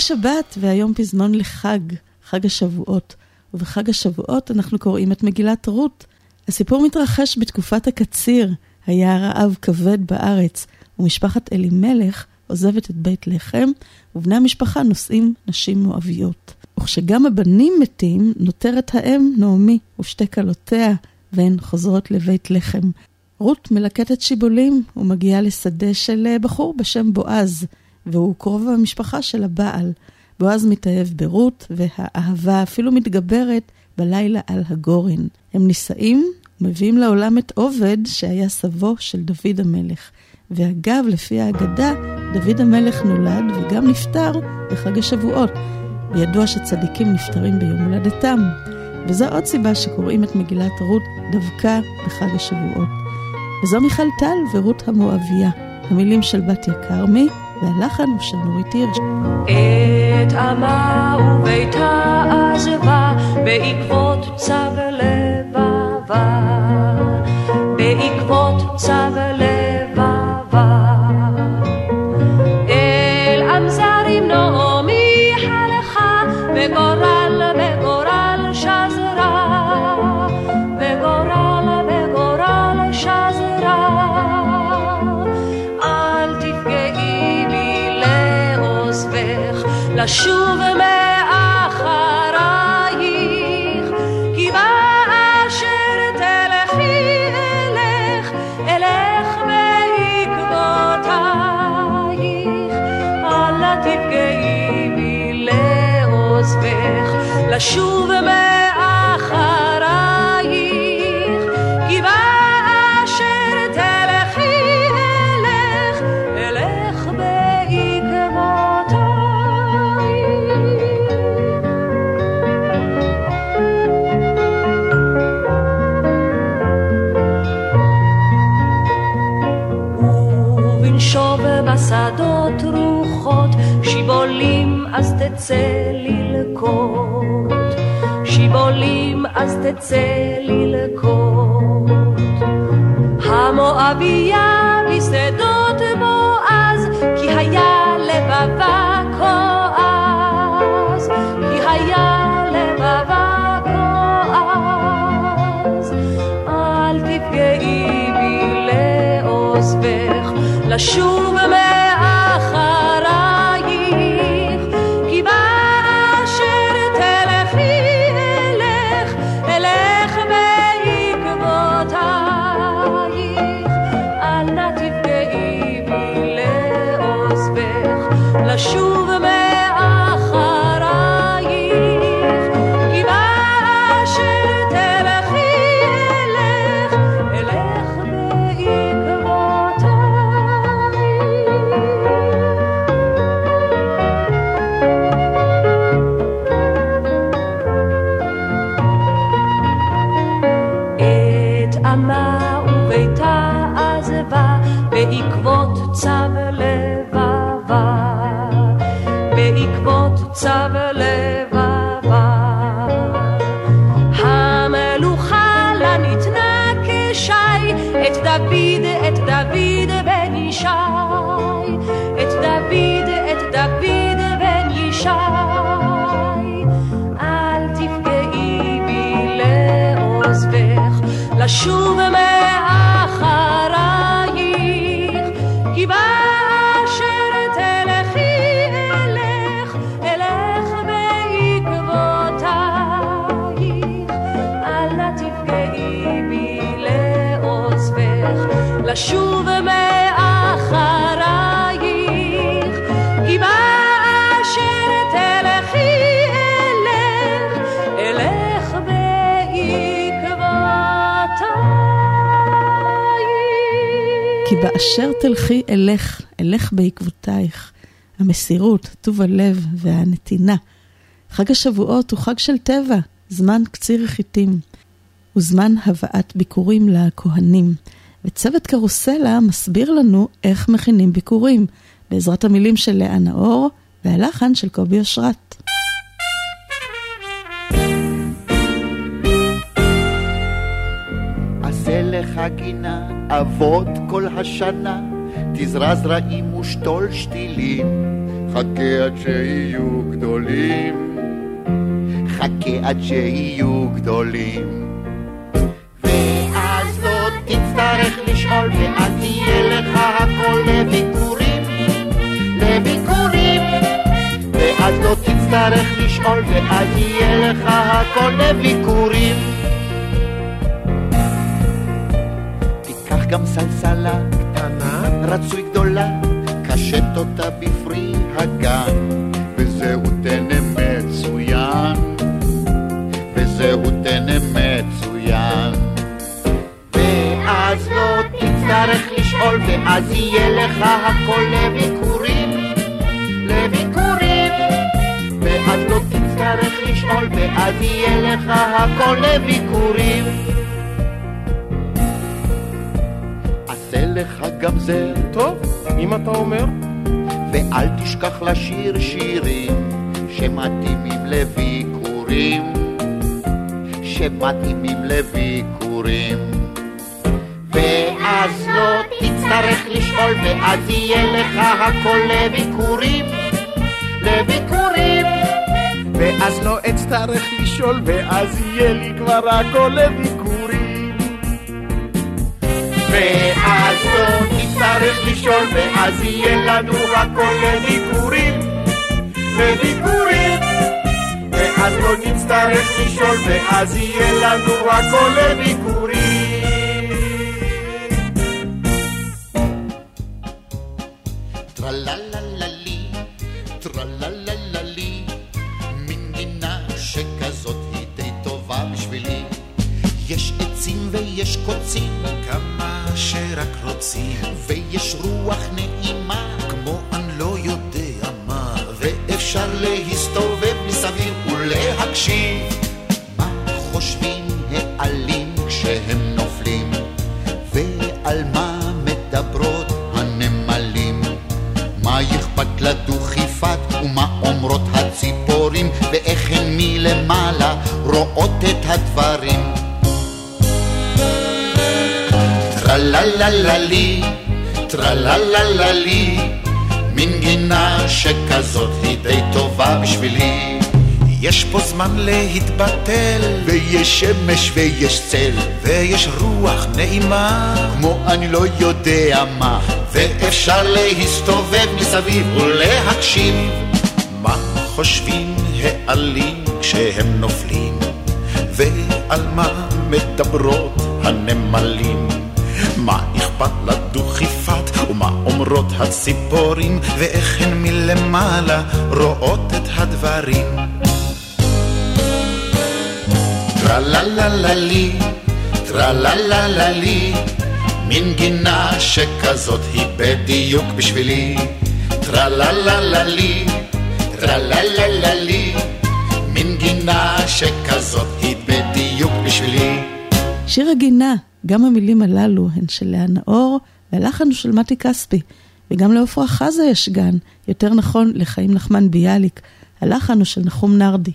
לשבת והיום פזמון לחג, חג השבועות. ובחג השבועות אנחנו קוראים את מגילת רות. הסיפור מתרחש בתקופת הקציר, היה רעב כבד בארץ, ומשפחת אלימלך עוזבת את בית לחם, ובני המשפחה נושאים נשים מואביות. וכשגם הבנים מתים, נותרת האם נעמי ושתי כלותיה, והן חוזרות לבית לחם. רות מלקטת שיבולים ומגיעה לשדה של אה, בחור בשם בועז, והוא קרוב המשפחה של הבעל. בועז מתאהב ברות, והאהבה אפילו מתגברת בלילה על הגורן. הם נישאים ומביאים לעולם את עובד שהיה סבו של דוד המלך. ואגב, לפי האגדה, דוד המלך נולד וגם נפטר בחג השבועות. וידוע שצדיקים נפטרים ביום הולדתם. וזו עוד סיבה שקוראים את מגילת רות דווקא בחג השבועות. וזו מיכל טל ורות המואביה, המילים של בתיה כרמי, והלחן הוא של נורית הירש. את עמה וביתה עזבה בעקבות צו לבבה, בעקבות צו לבבה. לשוב מאחרייך, כי באשר תלכי אלך, אלך בעקבותייך. אל תפגעי בי לעוזבך, לשוב מאחרייך, שיבולים אז תצא ללקוט, שיבולים אז תצא ללקוט. המואביה בשדות בועז, כי היה לבבה כה-עז, כי היה לבבה כה-עז. אל תפגעי בי לעוזבך, לשוב מאחרייך, תלכי אלך, אלך בעקבותייך. המסירות, טוב הלב והנתינה. חג השבועות הוא חג של טבע, זמן קציר חיטים. הוא זמן הבאת ביקורים לכהנים. וצוות קרוסלה מסביר לנו איך מכינים ביקורים, בעזרת המילים של לאה נאור והלחן של קובי אושרת. עשה לך גינה, עבוד כל השנה, תזרע זרעים ושתול שתילים, חכה עד שיהיו גדולים. חכה עד שיהיו גדולים. ואז לא תצטרך לשאול, ואז יהיה לך הכל לביקורים, לביקורים. ואז לא תצטרך לשאול, ואז יהיה לך הכל לביקורים. גם סלסלה קטנה, רצוי גדולה, קשט אותה בפרי הגן, וזהו טנא מצוין, וזהו טנא מצוין. ואז לא תצטרך לשאול, ואז יהיה לך הכל לביקורים, לביקורים. ואז לא תצטרך לשאול, ואז יהיה לך הכל לביקורים. לך גם זה. טוב, אם אתה אומר. ואל תשכח לשיר שירים שמתאימים לביקורים, שמתאימים לביקורים. ואז לא תצטרך לשאול, ואז יהיה לך הכל לביקורים, לביקורים. ואז לא אצטרך לשאול, ואז יהיה לי כבר הכל לביקורים. ואז לא תצטרך לשאול, ואז יהיה לנו הכל לביקורים, לביקורים. ואז לא נצטרך לשאול, ואז יהיה לנו הכל לביקורים. טרללללי, טרללללי, מין גינה שכזאת היא די טובה בשבילי. יש עצים ויש קוצים, כמה שרק רוצים, ויש רוח נעימה, כמו אני לא יודע מה, ואפשר להסתובב מסביב ולהקשיב. מה חושבים העלים כשהם נופלים, ועל מה מדברות הנמלים? מה אכפת לדוכיפת ומה אומרות הציפורים, ואיך הן מלמעלה רואות את הדברים. טרללללי, טרללללי, מין גינה שכזאת היא די טובה בשבילי. יש פה זמן להתבטל, ויש שמש ויש צל, ויש רוח נעימה, כמו אני לא יודע מה, ואפשר להסתובב מסביב ולהקשיב. מה חושבים העלים כשהם נופלים, ועל מה מדברות הנמלים? מה אכפת לדוכיפת, ומה אומרות הציפורים, ואיך הן מלמעלה רואות את הדברים? טרללללי, טרללללי, מין גינה שכזאת היא בדיוק בשבילי. טרללללי, טרללללי, מין גינה שכזאת היא בדיוק בשבילי. שיר הגינה, גם המילים הללו הן של לאה נאור, והלחן הוא של מתי כספי. וגם לעפרה חזה יש גן, יותר נכון לחיים נחמן ביאליק. הלחן הוא של נחום נרדי.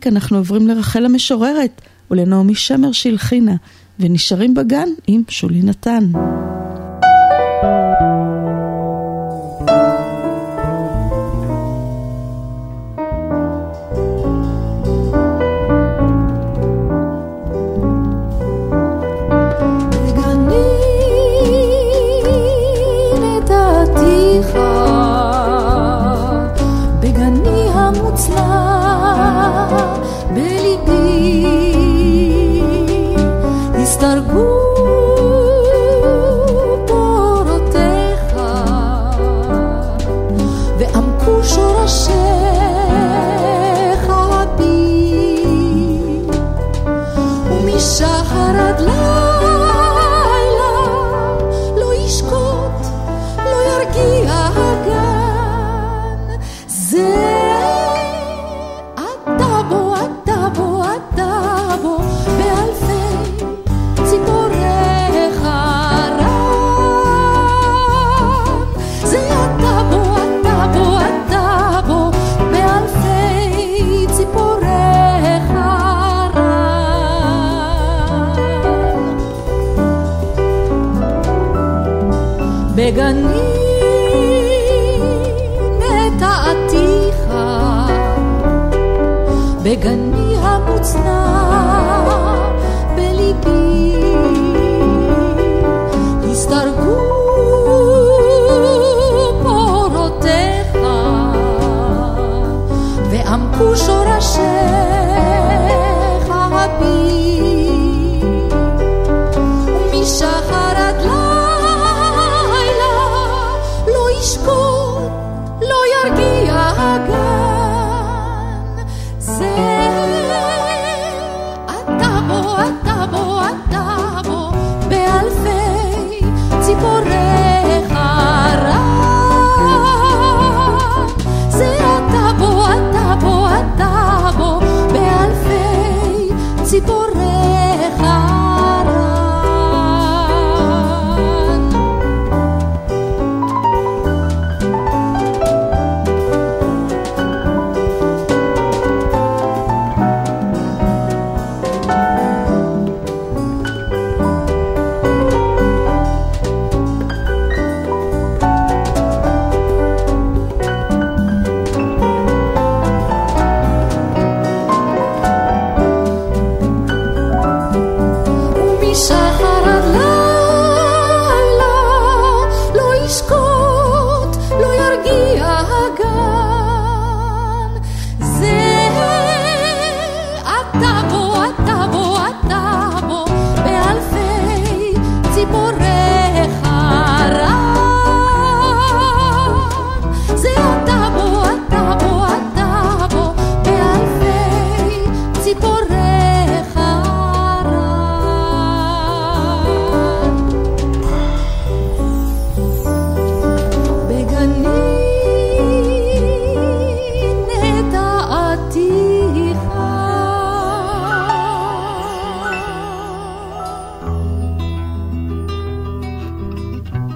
ומביאליק אנחנו עוברים לרחל המשוררת ולנעמי שמר שהלחינה, ונשארים בגן עם שולי נתן.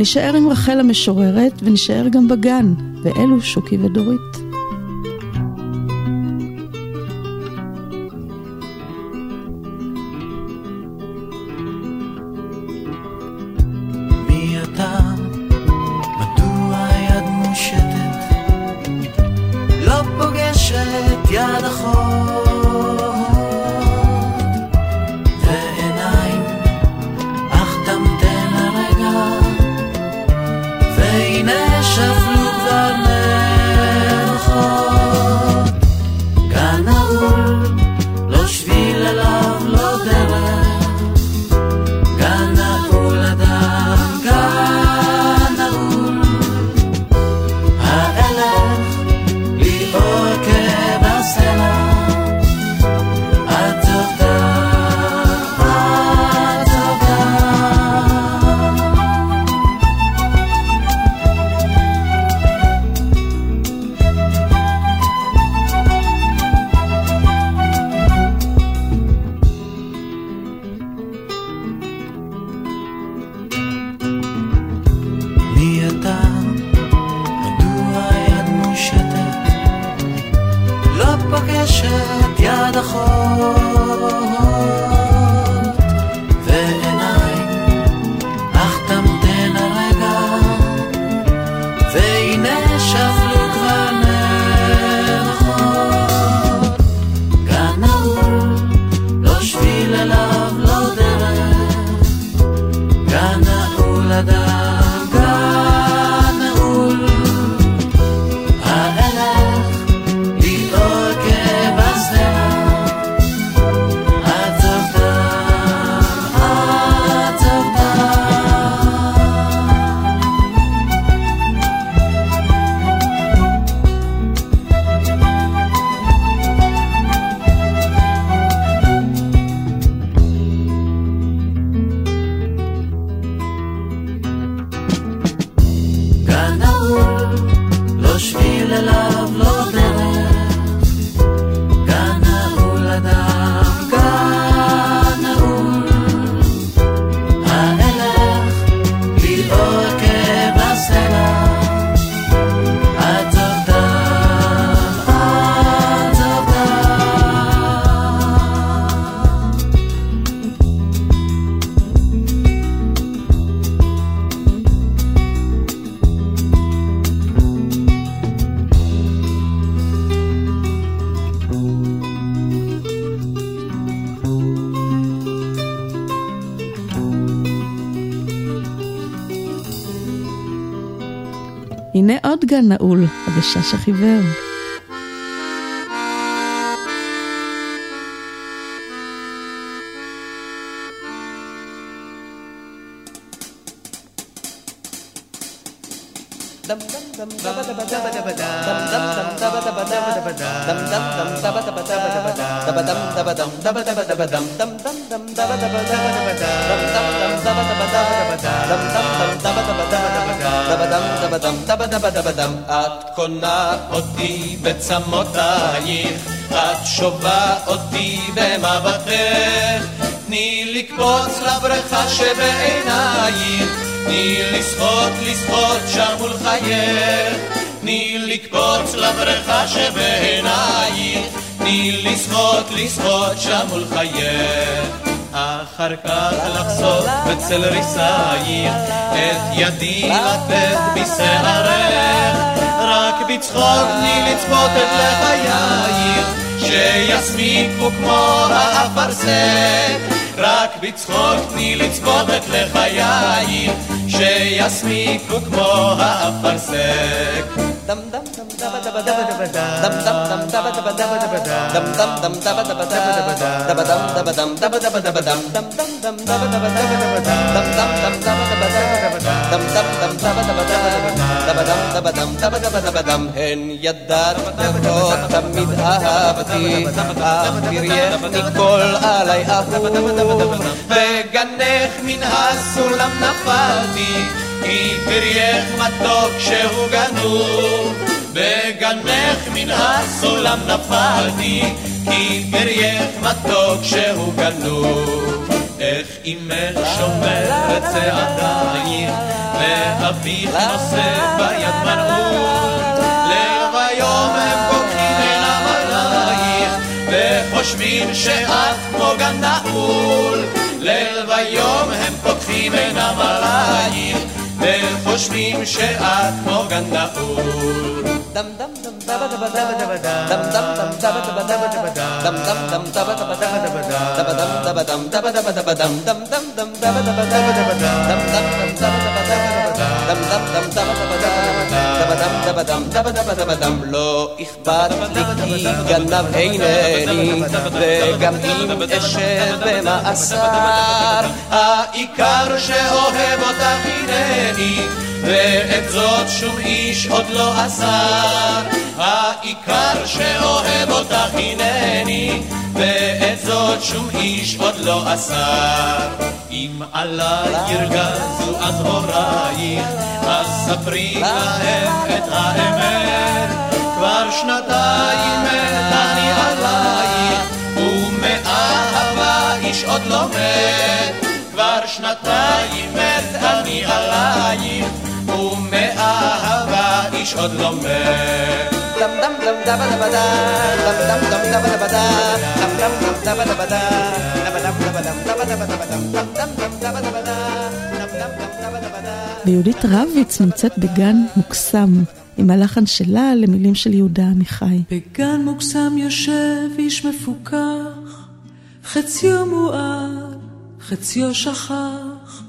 נישאר עם רחל המשוררת ונישאר גם בגן, ואלו שוקי ודורית. גן נעול, הגשש החיוור. את קונה אותי בצמותייך, את שובה אותי במבטך. תני לקפוץ לבריכה שבעינייך, תני לשחות, לשחות שם מול חייך. תני לקפוץ לבריכה שבעינייך, תני לשחות, לשחות שם מול חייך. אחר כך לחשוף בצל ריסייך, את ידי לתת בשערך, רק בצחוק תני לצפות את לחייך, שיסמיקו כמו האפרסק. רק בצחוק תני לצפות את לחייך, שיסמיקו כמו האפרסק. דם דם דם דם דם דם דם דם דם דם דם דם דם דם הן ידעת לראות תמיד אהבתי אך תראה מכל עלי אהוב בגנך מן הסולם נפלתי כי פרייך מתוק שהוא גנוב בגנך מן הסולם נפלתי כי פרייך מתוק שהוא גנוב. איך אמך שומרת צעדייך ואביך נושא ביד מנעול לב היום הם פוקחים עיניו עלייך וחושבים שאת כמו גן נעול. ליל ויום הם פוקחים עינם עלייך וחושבים שאת כמו נעול דם דם דם דבה דבה דבה דבה דם דם דם דבה דבה דבה דבה דם דם דם דבה דבה דבה דבה דם דם דבה דבה דבה דם דם דם דבה דבה דבה דבה דם דם דם דבה דבה דבה דבה דבה דם דם דבה דם דבה דבה דבה דם לא אכפת לי כי גנב אינני וגם אם אשב במאסר העיקר שאוהב אותך הנני ואת זאת שום איש עוד לא אסר העיקר שאוהב אותך הנני ואת זאת שום איש עוד לא אסר אם עליי ירגזו אז הורייך אז ספרי להם את האמת כבר שנתיים מת אני עלייך ומאהבה איש עוד לא מת כבר שנתיים מת אני עלייך ומאהבה איש עוד לא מת דם דם דם דבה דבה דה, דם דם דם דבה דבה דה, דם דם דם דבה דבה דה, דבה דם דבה דם דבה דבה ויהודית רביץ נמצאת בגן מוקסם, עם הלחן שלה למילים של יהודה עמיחי. בגן מוקסם יושב איש מפוכח, חציו מואר, חציו שכח,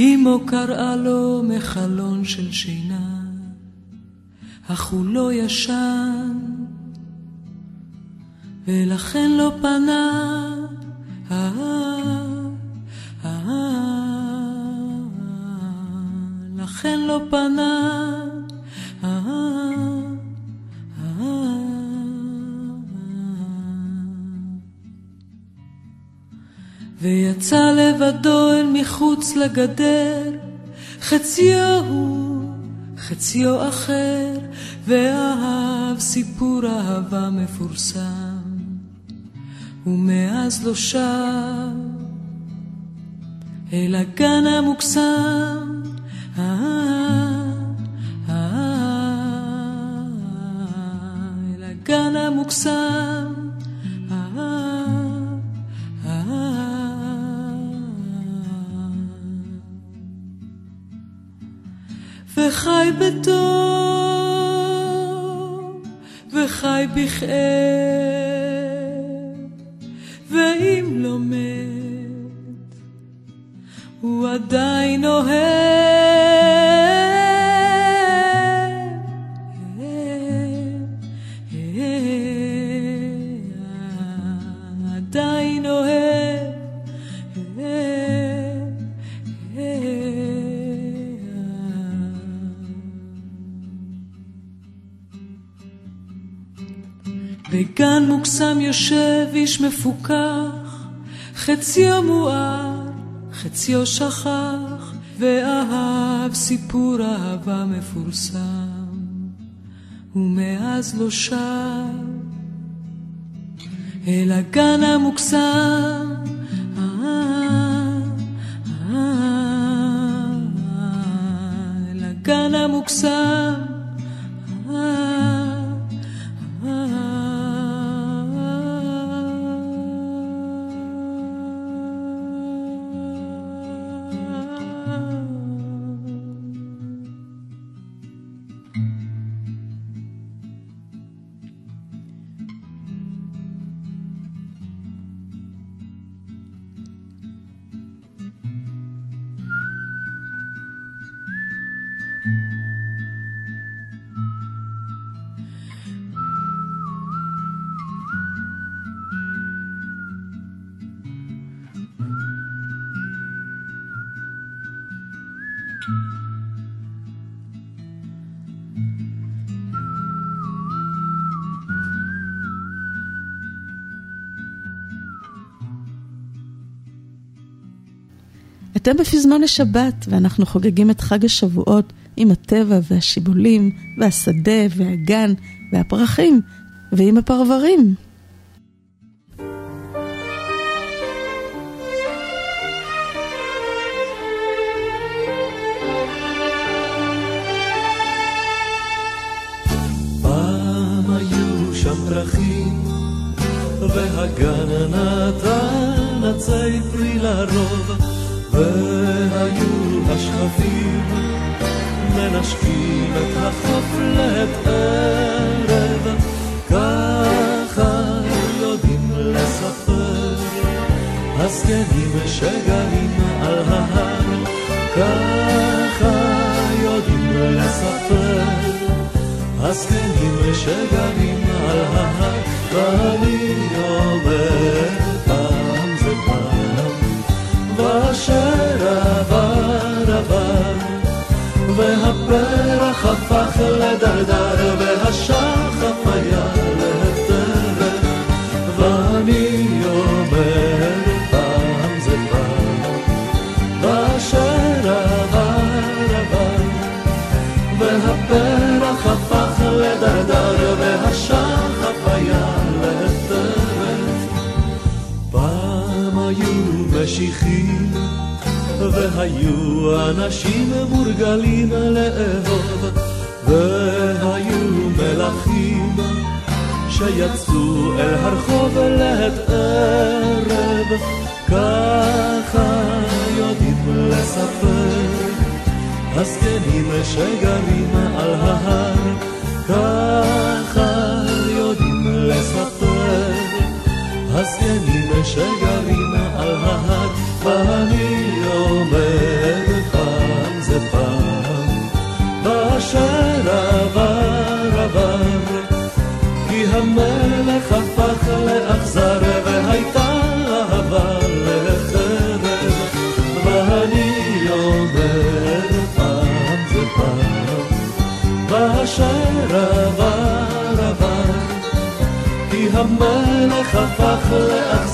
אמו קראה לו מחלון של שינה, אך הוא לא ישן, ולכן לא פנה. אה, אה, לכן לא פנה. אה, ויצא לבדו אל מחוץ לגדר, חציו הוא, חציו אחר, ואהב סיפור אהבה מפורסם, ומאז לא שב אל הגן המוקסם. אה, אה, אל המוקסם. אה, וחי ואם לא מת, הוא עדיין אוהב. בגן מוקסם יושב איש מפוכח, חציו מואר, חציו שכח, ואהב סיפור אהבה מפורסם, ומאז לא שב אל הגן המוקסם. אל הגן המוקסם. אתם בפזמון לשבת, ואנחנו חוגגים את חג השבועות עם הטבע והשיבולים, והשדה והגן והפרחים, ועם הפרברים. היו אנשים מורגלים לאהוב, והיו מלכים שיצאו אל הרחוב לעת ערב, ככה יודעים לספר הזקנים שגרים על ההר, ככה המלך הפך לאכזר והייתה אהבה לחרב. ואני אומר פעם זה פעם ואשר עבר עבר כי המלך הפך לאכזר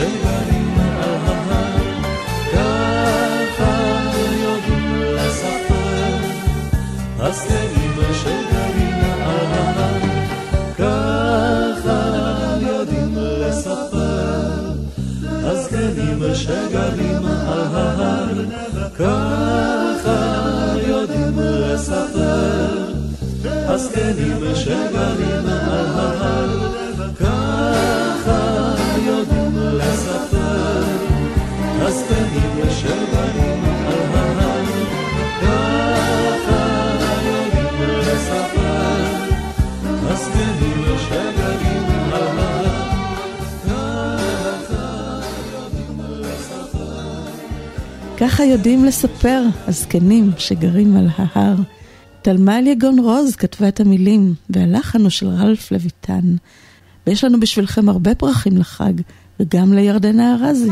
שגרים על ההר, ככה יודעים לספר, הזקנים שגרים על ההר, ככה יודעים לספר, הזקנים שגרים על ההר, ככה יודעים לספר, הזקנים שגרים על ההר. ככה יודעים לספר הזקנים שגרים על ההר. תלמה אליגון רוז כתבה את המילים, והלחן הוא של רלף לויטן. ויש לנו בשבילכם הרבה פרחים לחג, וגם לירדנה ארזי.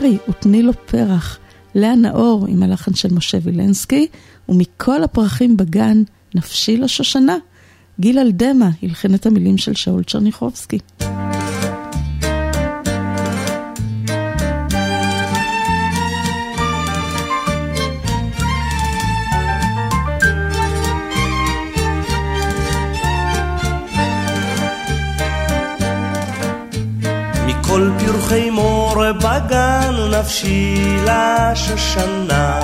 טרי ותני לו פרח, לאה נאור עם הלחן של משה וילנסקי, ומכל הפרחים בגן, נפשי לשושנה. גיל אלדמה הלחין את המילים של שאול צ'רניחובסקי. מור בגן נפשי לשושנה.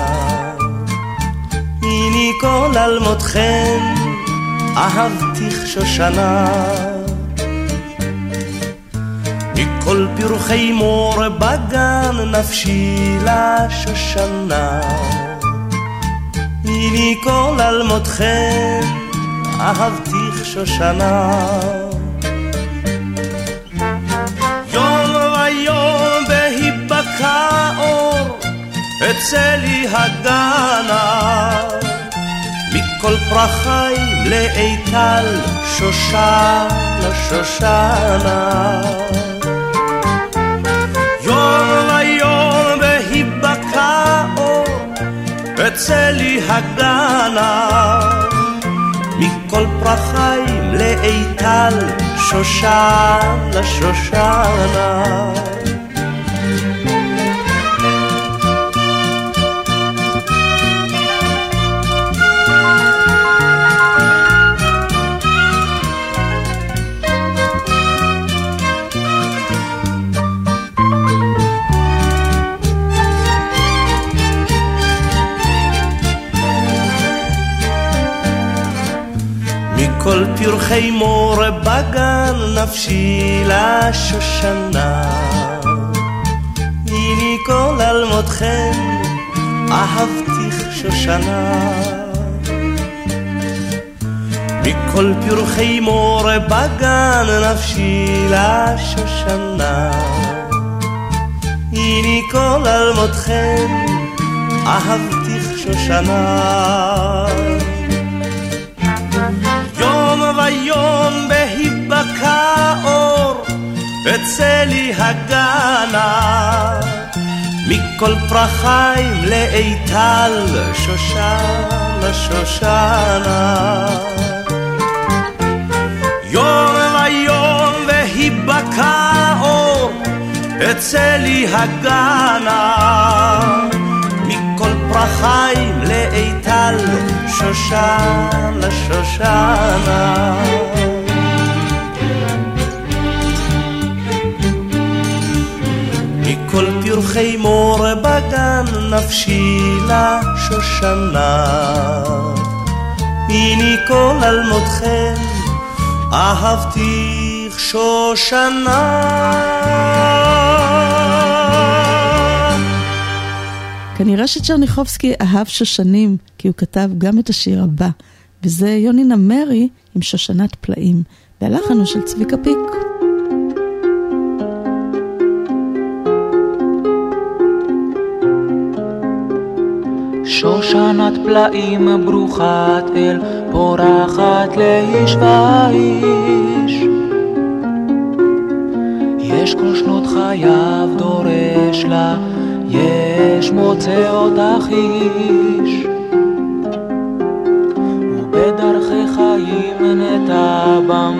הנה כל אלמותכם אהבתיך שושנה. מכל פרחי מור בגן נפשי לשושנה. הנה כל אלמותכם אהבתיך שושנה. אצלי הגנה מכל פרחי מלאי טל שושנה שושנה יום ויום בהיבקע אור אצלי הגנה מכל פרחי מלאי טל שושנה שושנה פרחי מור בגן נפשי לשושנה. הנה כל אלמותכם אהבתיך שושנה. מכל פרחי מור בגן נפשי לשושנה. הנה כל אלמותכם אהבתיך שושנה. יום ויום בהיבקע אור אצלי הגנה מכל פרחי מלאי טל שושנה לשושנה. יום ויום והיבקע אור, אצא לי הגנה. מכל פרחיים לאיטל, שושנה, שושנה. מכל פרחי מור בגן נפשי לשושנה. מיני כל אלמותכם אהבתיך שושנה. כנראה שצ'רניחובסקי אהב שושנים, כי הוא כתב גם את השיר הבא, וזה יוני נמרי עם שושנת פלאים, והלחן הוא של צביקה פיק. שושנת פלאים ברוכת אל, פורחת לאיש ואיש. יש כל שנות חייו דורש לה, יש מוצא אותך איש. ובדרכי חיים נטע בם,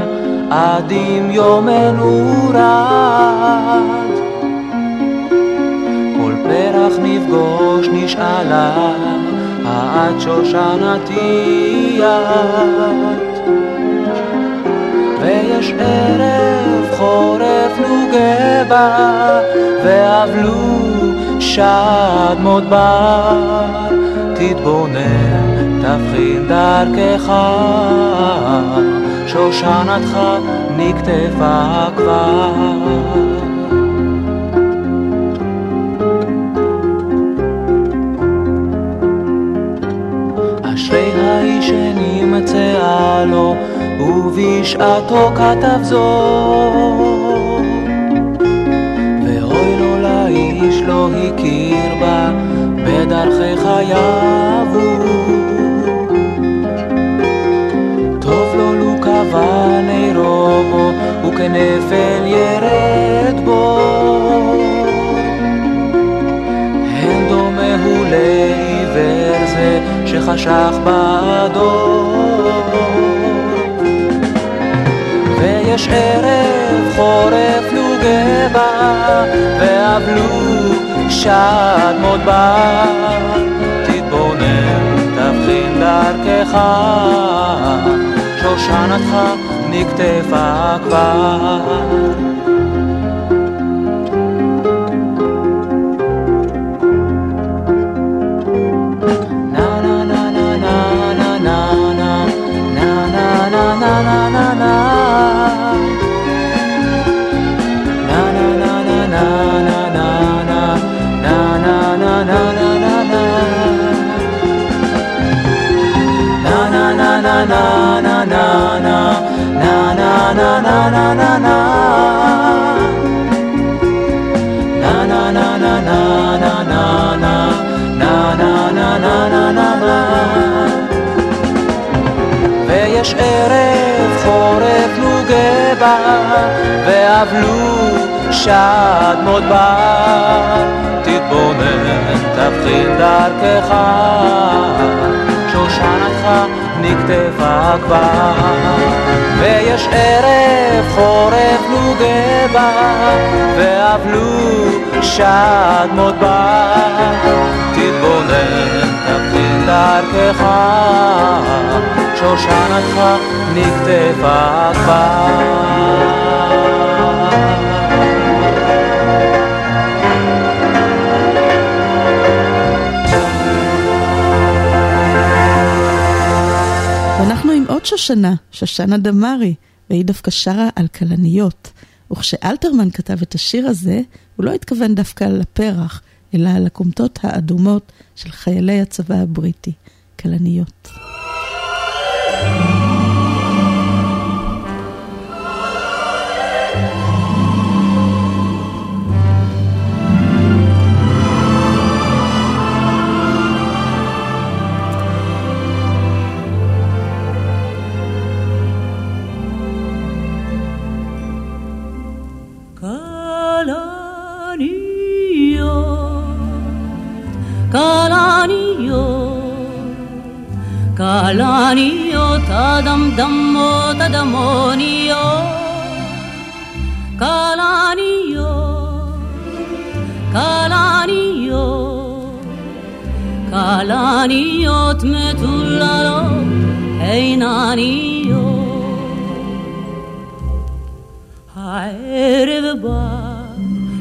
עד יומנו רד. כל פרח נפגוש נשאלה, העד שושנתי את. ויש ערב חורף נוגבה, ואבלו שד מודבר, תתבונן, תבחין דרכך, שושנתך נקטפה כבר. אשרי האיש שנמצאה לו, ובשעתו כתב זאת. לא הכיר בה, בדרכי חייו. טוב לו לו קבע נרו בו, וכנפל ירד בו. הן דומה הוא לעיוור זה שחשך בעדו. ויש ערב חורף נוגבה, ואבלו שד מודבר. תתבונן, תבחין דרכך, שושנתך נקטפה כבר. ואבלו שד מודבר. תתבונן, תבחין דרכך, שושנתך נקטפה כבר. ויש ערב חורף נוגבה, ואבלו שד מודבר. תתבונן, תבחין דרכך, שושנתך נקטפה כבר. עוד שושנה, שושנה דמארי, והיא דווקא שרה על כלניות. וכשאלתרמן כתב את השיר הזה, הוא לא התכוון דווקא לפרח, אלא על הכומתות האדומות של חיילי הצבא הבריטי, כלניות. כלניות, כלניות אדמדמות אדמוניות כלניות כלניות כלניות מטוללות עינניות הערב בא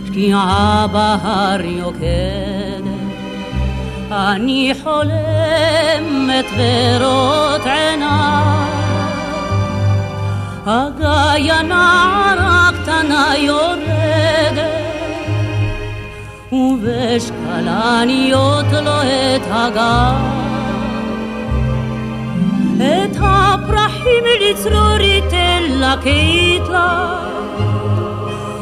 שקיעה בהר יוקדת אני חולמת ורות עיניי. הגיא נערה קטנה יורדת ובשקלניות לו את הגב את הפרחים לצרורית תלקט לה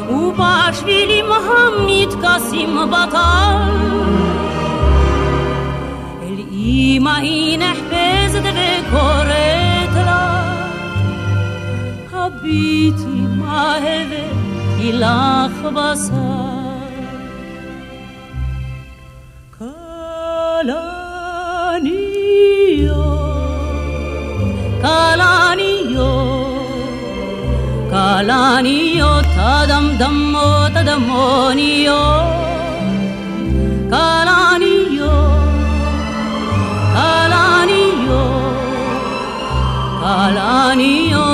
ובשבילים המתכסים בטל אל אמא היא נחפזת וקוראת לה הביטי מה הבאתי לך בשר כלניות, כלניות אדמדמות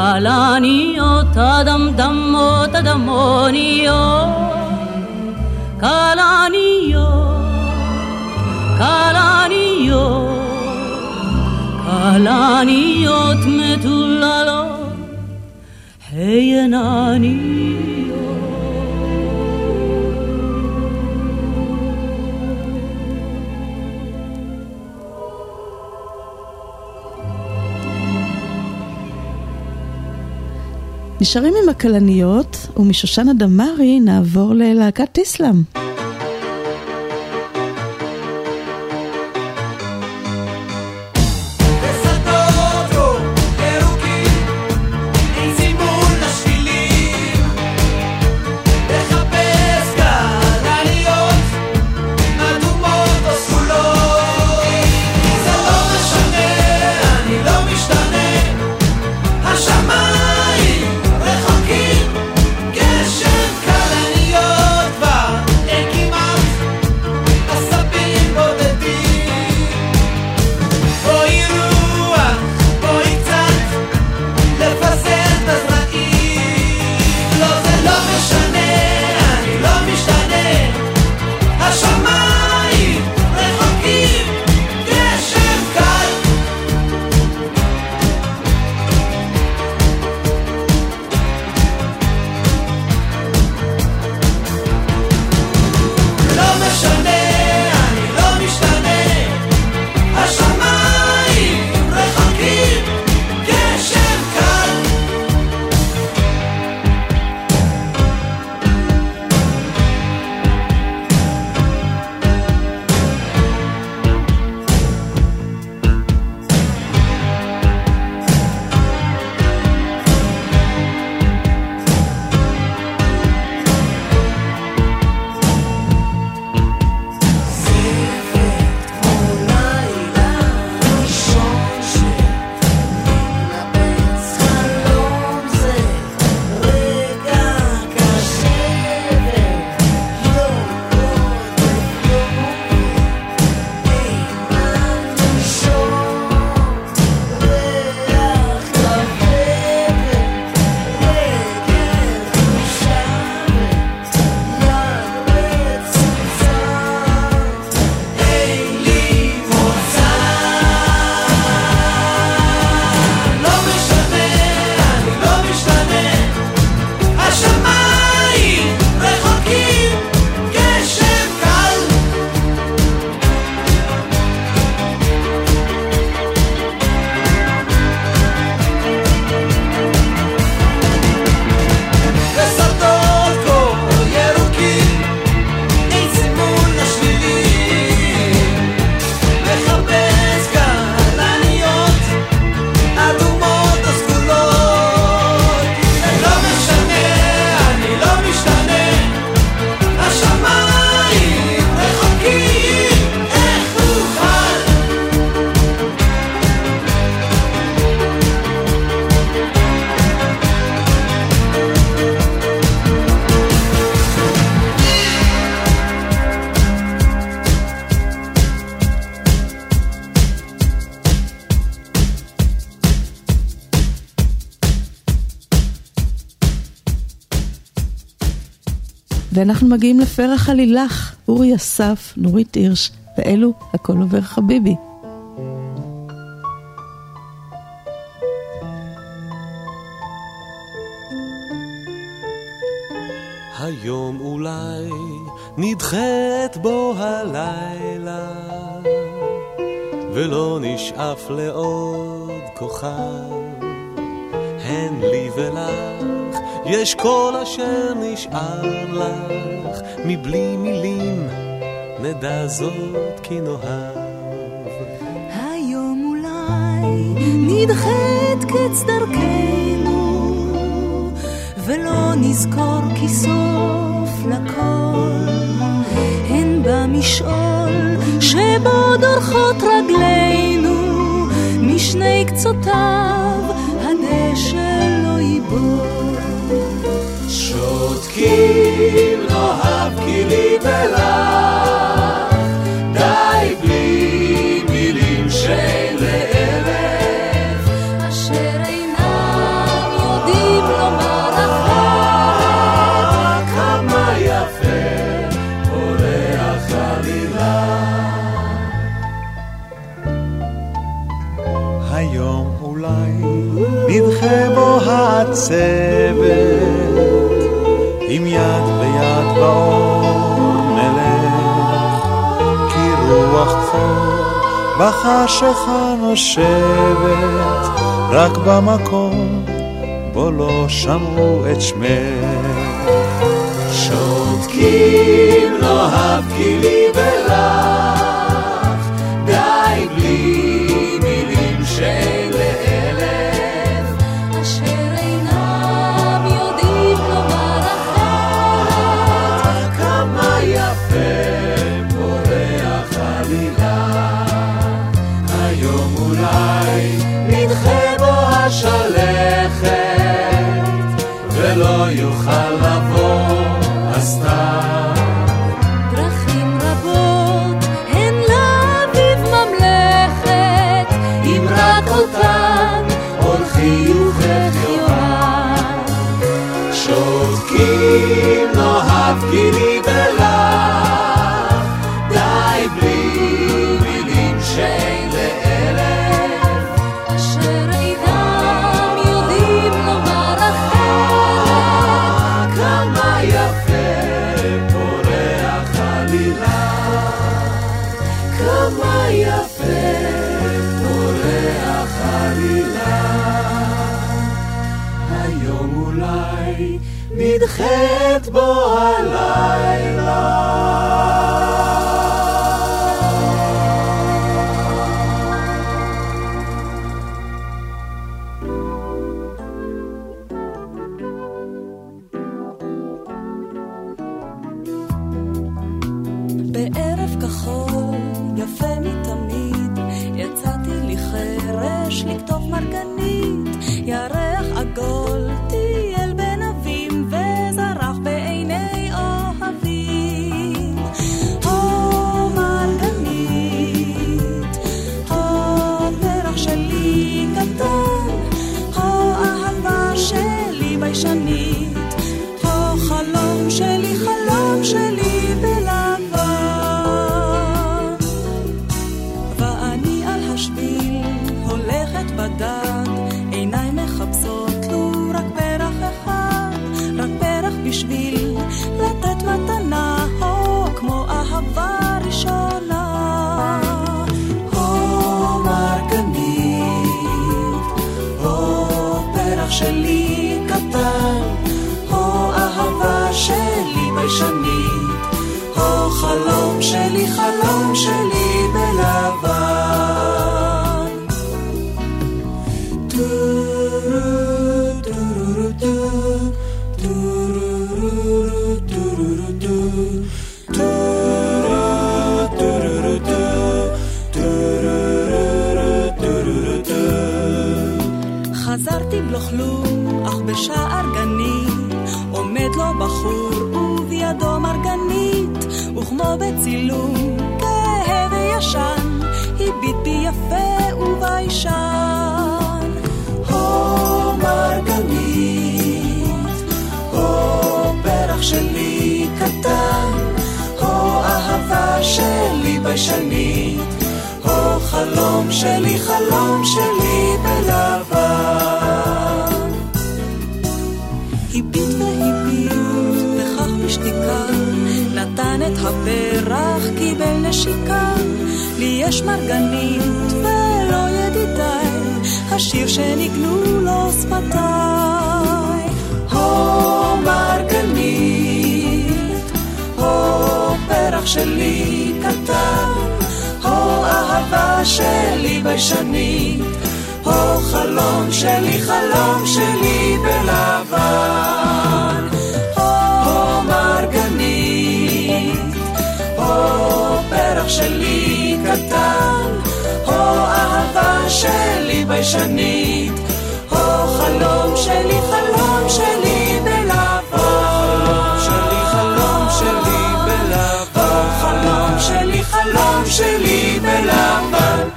כלניות אדמדמות אדמוניות כלניות כלניות כלניות מטוללות העינניות נשארים עם הכלניות, ומשושנה דמארי נעבור ללהקת איסלאם. ואנחנו מגיעים לפרח הלילך, אורי אסף, נורית הירש, ואלו הכל עובר חביבי. היום אולי נדחית בו הלילה ולא נשאף לעוד כוכב יש כל אשר נשאר לך, מבלי מילים נדע זאת כי נאהב. היום אולי נדחית קץ דרכנו, ולא נזכור כי סוף לכל, הן במשעול שבו דורכות בחשיכה נושבת, רק במקום בו לא שמעו את שמך. שותקים לא לו הפגילי ולך ביישנית. הו חלום שלי, חלום שלי בלבן. הביט והביט, וכך בשתיקה, נתן את הפרח, קיבל נשיקה. לי יש מרגנית ולא ידידיי, השיר שניגנו לו שפתיי. הו מרגנית, הו פרח שלי קטן, אהבה שלי ביישנית, הו חלום שלי, חלום שלי בלבן. הו מרגנית, הו פרח שלי קטן, הו אהבה שלי ביישנית, הו חלום שלי,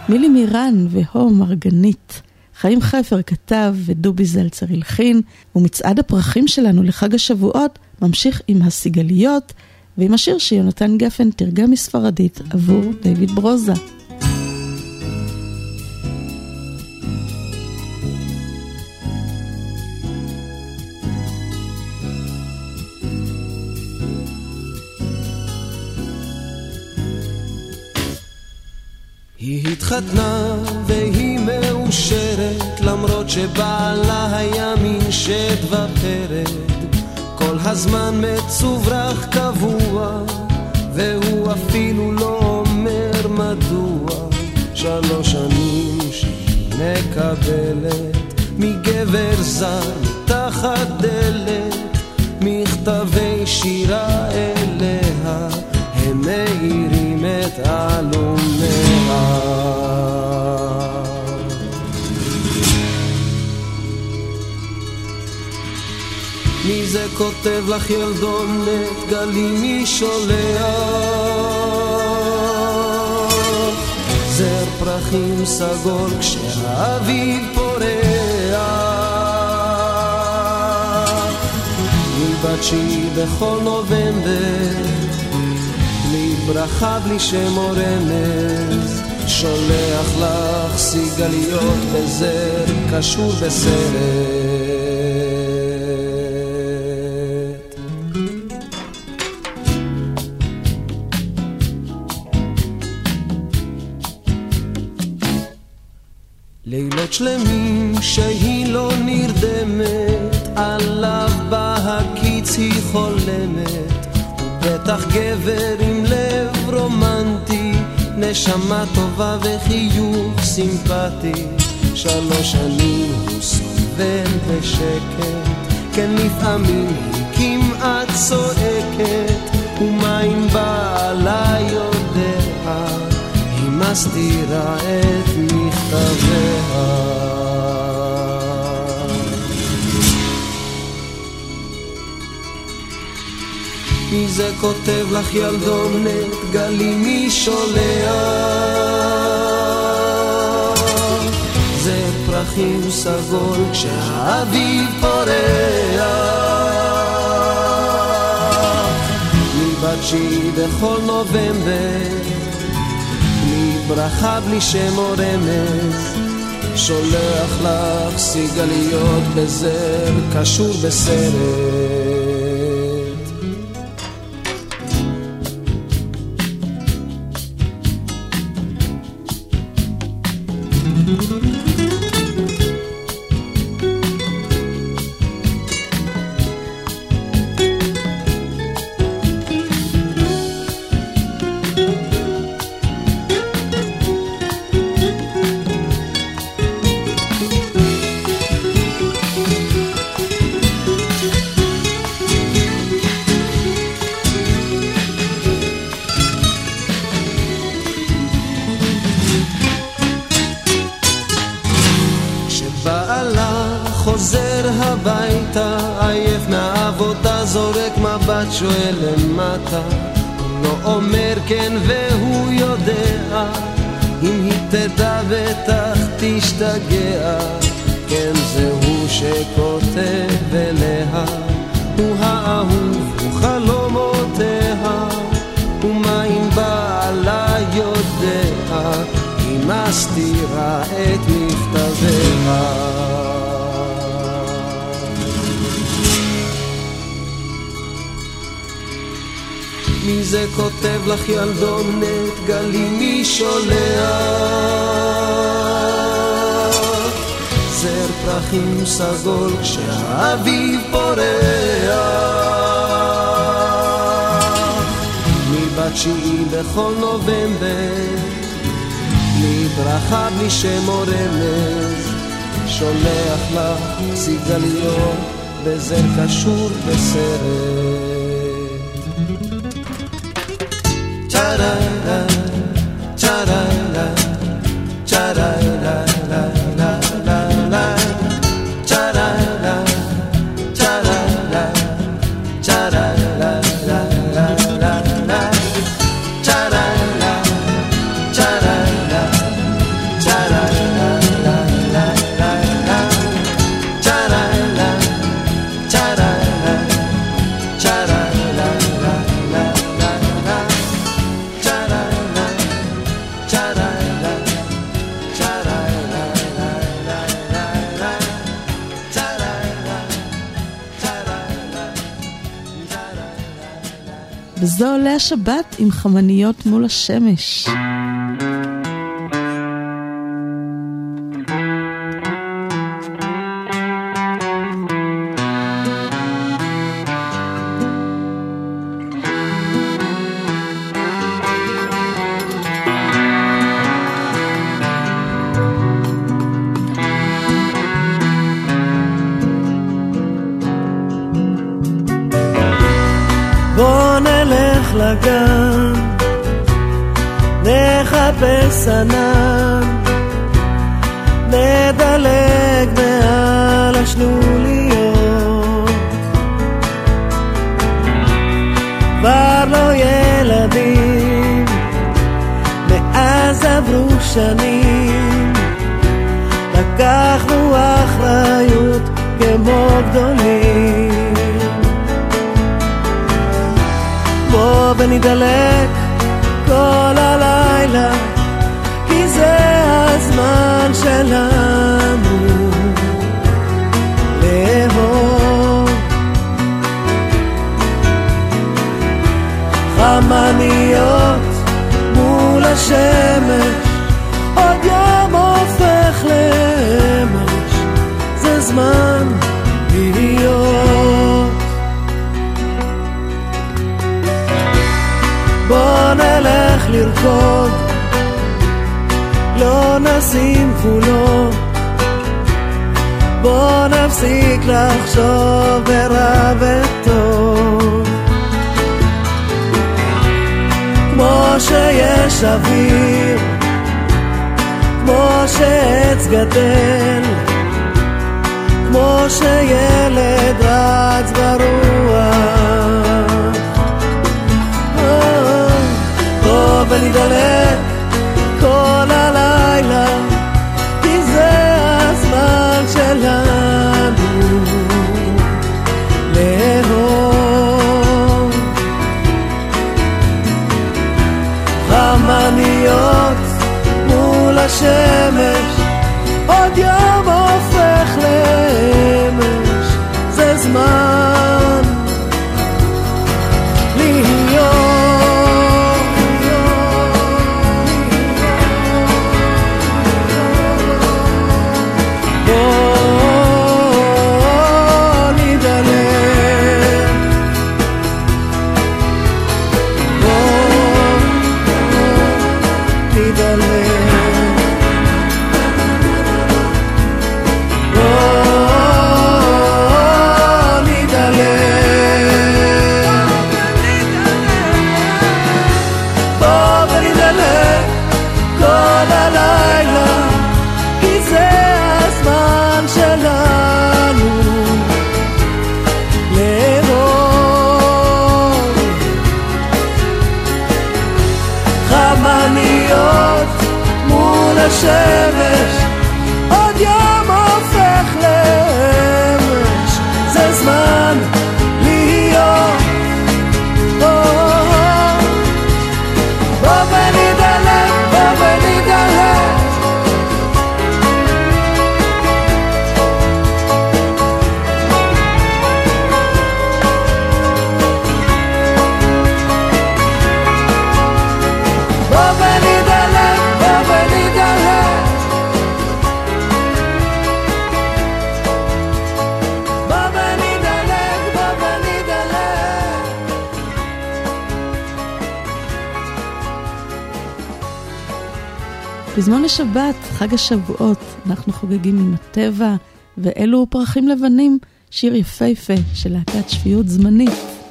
מילי מירן והו מרגנית. חיים חפר כתב ודובי זלצר הלחין, ומצעד הפרחים שלנו לחג השבועות ממשיך עם הסיגליות ועם השיר שיונתן גפן תרגם מספרדית עבור דיוויד ברוזה. התחתנה והיא מאושרת למרות שבעלה היה מין שד ופרד כל הזמן מצוברח קבוע והוא אפילו לא אומר מדוע שלוש שנים שהיא מקבלת מגבר זר מתחת דלת מכתבי שירה אליה הם מאירים את עלומיה. זה כותב לך ילדונת גלים מי שולח? זר פרחים סגול כשהאביב פורח מבתשי בכל נובמבר בלי ברכה, בלי שם או רמז, שולח לך סיגליות בזר, קשור בסרט. שלמים שהיא לא נרדמת, עליו בהקיץ היא חולמת. בטח גבר עם לב רומנטי, נשמה טובה וחיוך סימפטי. שלוש שנים הוא סובל בשקט, כן לפעמים היא כמעט צועקת, ומה אם בעלה יודע, היא מסתירה את. מי זה כותב לך ילדונת גלים מי שולח זה פרחים סגול כשהאביב פורח מבתשי בכל נובמבר ברכה בלי שם או רמז. שולח לך סיגליות בזר קשור בסרט כן והוא יודע, אם היא תדע בטח תשתגע. מי זה כותב לך ילדונת גלי מי שולח? זר פרחים סגול כשהאביב פורח בתשיעי בכל נובמבר, בלי ברכה, בלי שם או רמז, שולח לך סיגליות בזר קשור בסרט. cha-da-da, cha-da-da, cha-da-da. השבת עם חמניות מול השמש. בוא ונדלק כל הלילה, כי זה הזמן שלנו לאהוב. חמניות מול השמש, לרקוד, לא נשים גבולות. בוא נפסיק לחשוב ברע וטוב. כמו שיש אוויר, כמו שעץ גדל, כמו שילד רץ ברוח. ונדלק כל הלילה, כי זה הזמן שלנו לאהוב. חמניות מול השמש, פזמון השבת, חג השבועות, אנחנו חוגגים עם הטבע, ואלו פרחים לבנים, שיר יפהפה של להקת שפיות זמנית.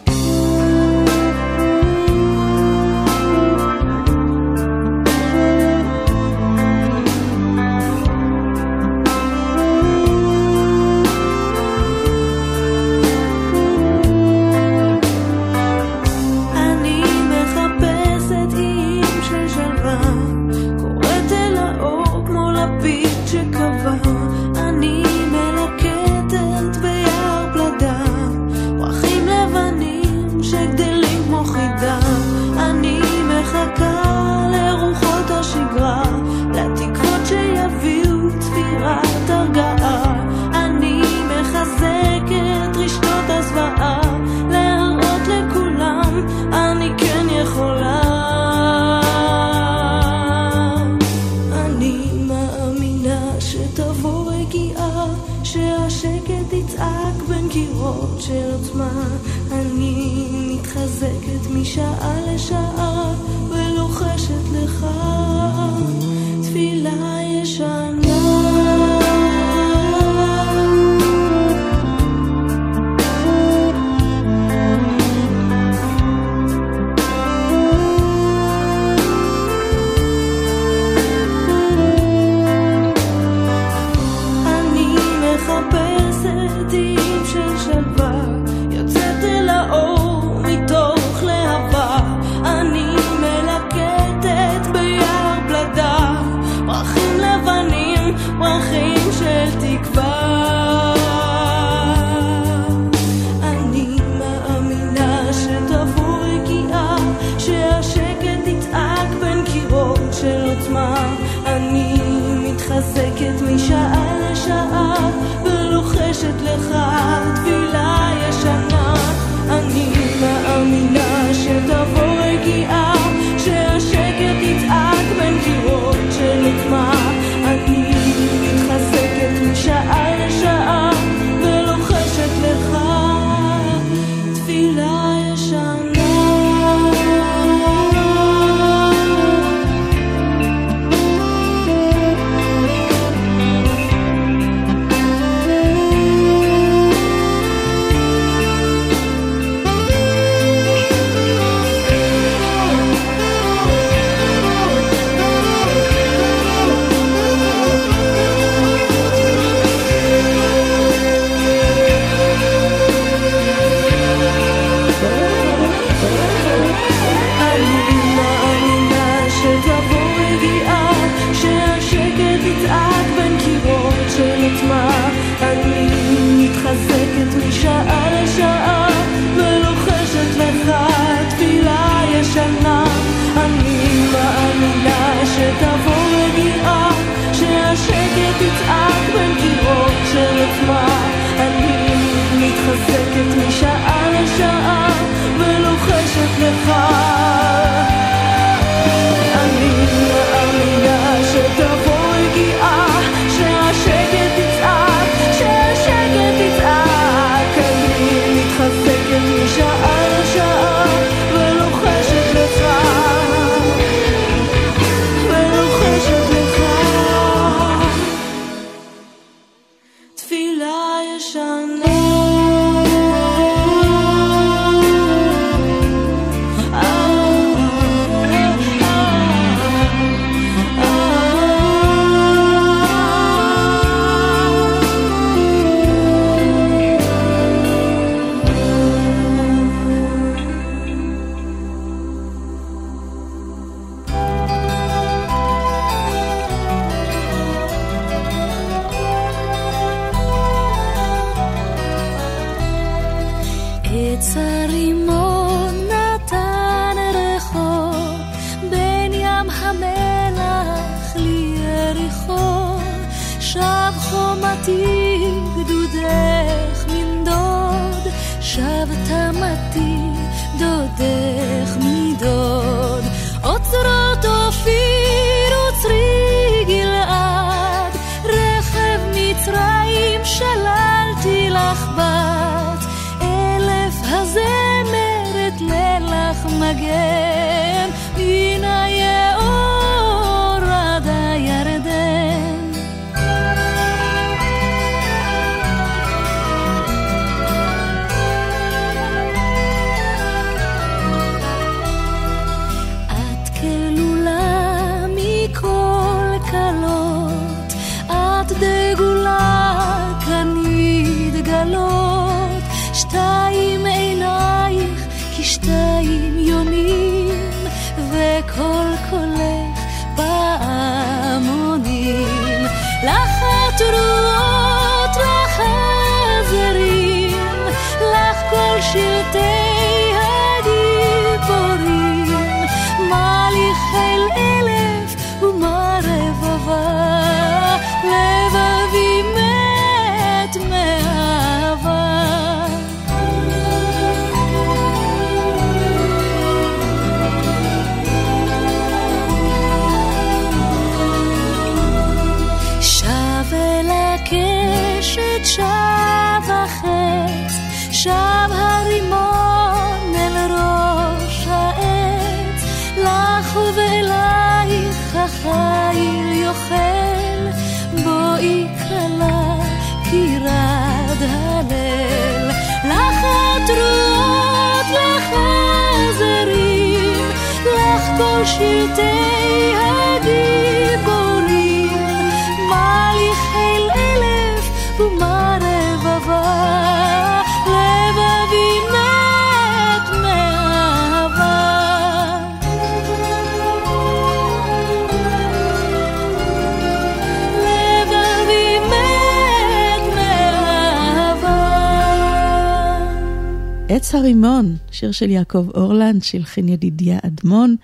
של יעקב אורלנד, שהלחין ידידיה אדמון,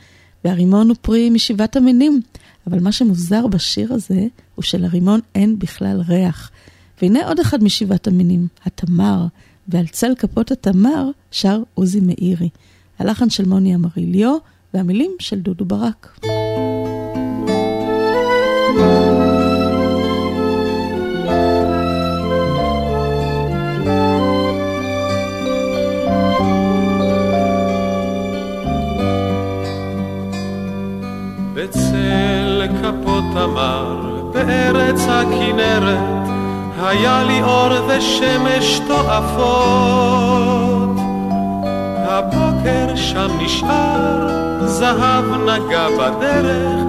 והרימון הוא פרי משבעת המינים. אבל מה שמוזר בשיר הזה, הוא שלרימון אין בכלל ריח. והנה עוד אחד משבעת המינים, התמר, ועל צל כפות התמר שר עוזי מאירי. הלחן של מוני אמריליו, והמילים של דודו ברק. בארץ הכנרת, היה לי אור ושמש תועפות. הבוקר שם נשאר, זהב נגע בדרך,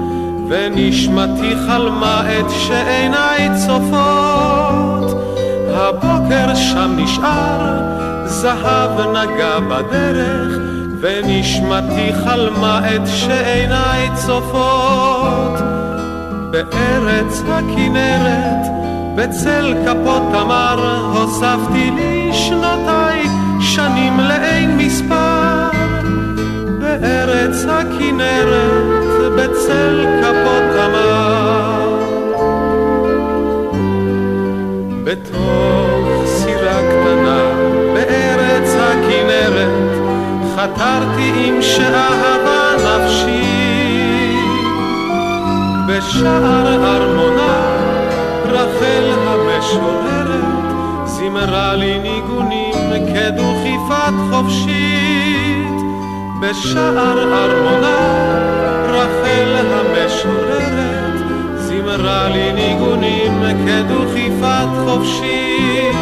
ונשמתי חלמה את שעיניי צופות. הבוקר שם נשאר, זהב נגע בדרך, ונשמתי חלמה את שעיניי צופות. בארץ הכנרת, בצל כפות תמר, הוספתי לי שנותיי, שנים לאין מספר. בארץ הכנרת, בצל כפות תמר. בתוך סירה קטנה, בארץ הכנרת, חתרתי עם שאהבה נפשי. בשער ארמונה, רחל המשוררת, זימרה לי ניגונים כדוכיפת חופשית. בשער ארמונה, רחל המשוררת, זימרה לי ניגונים כדוכיפת חופשית.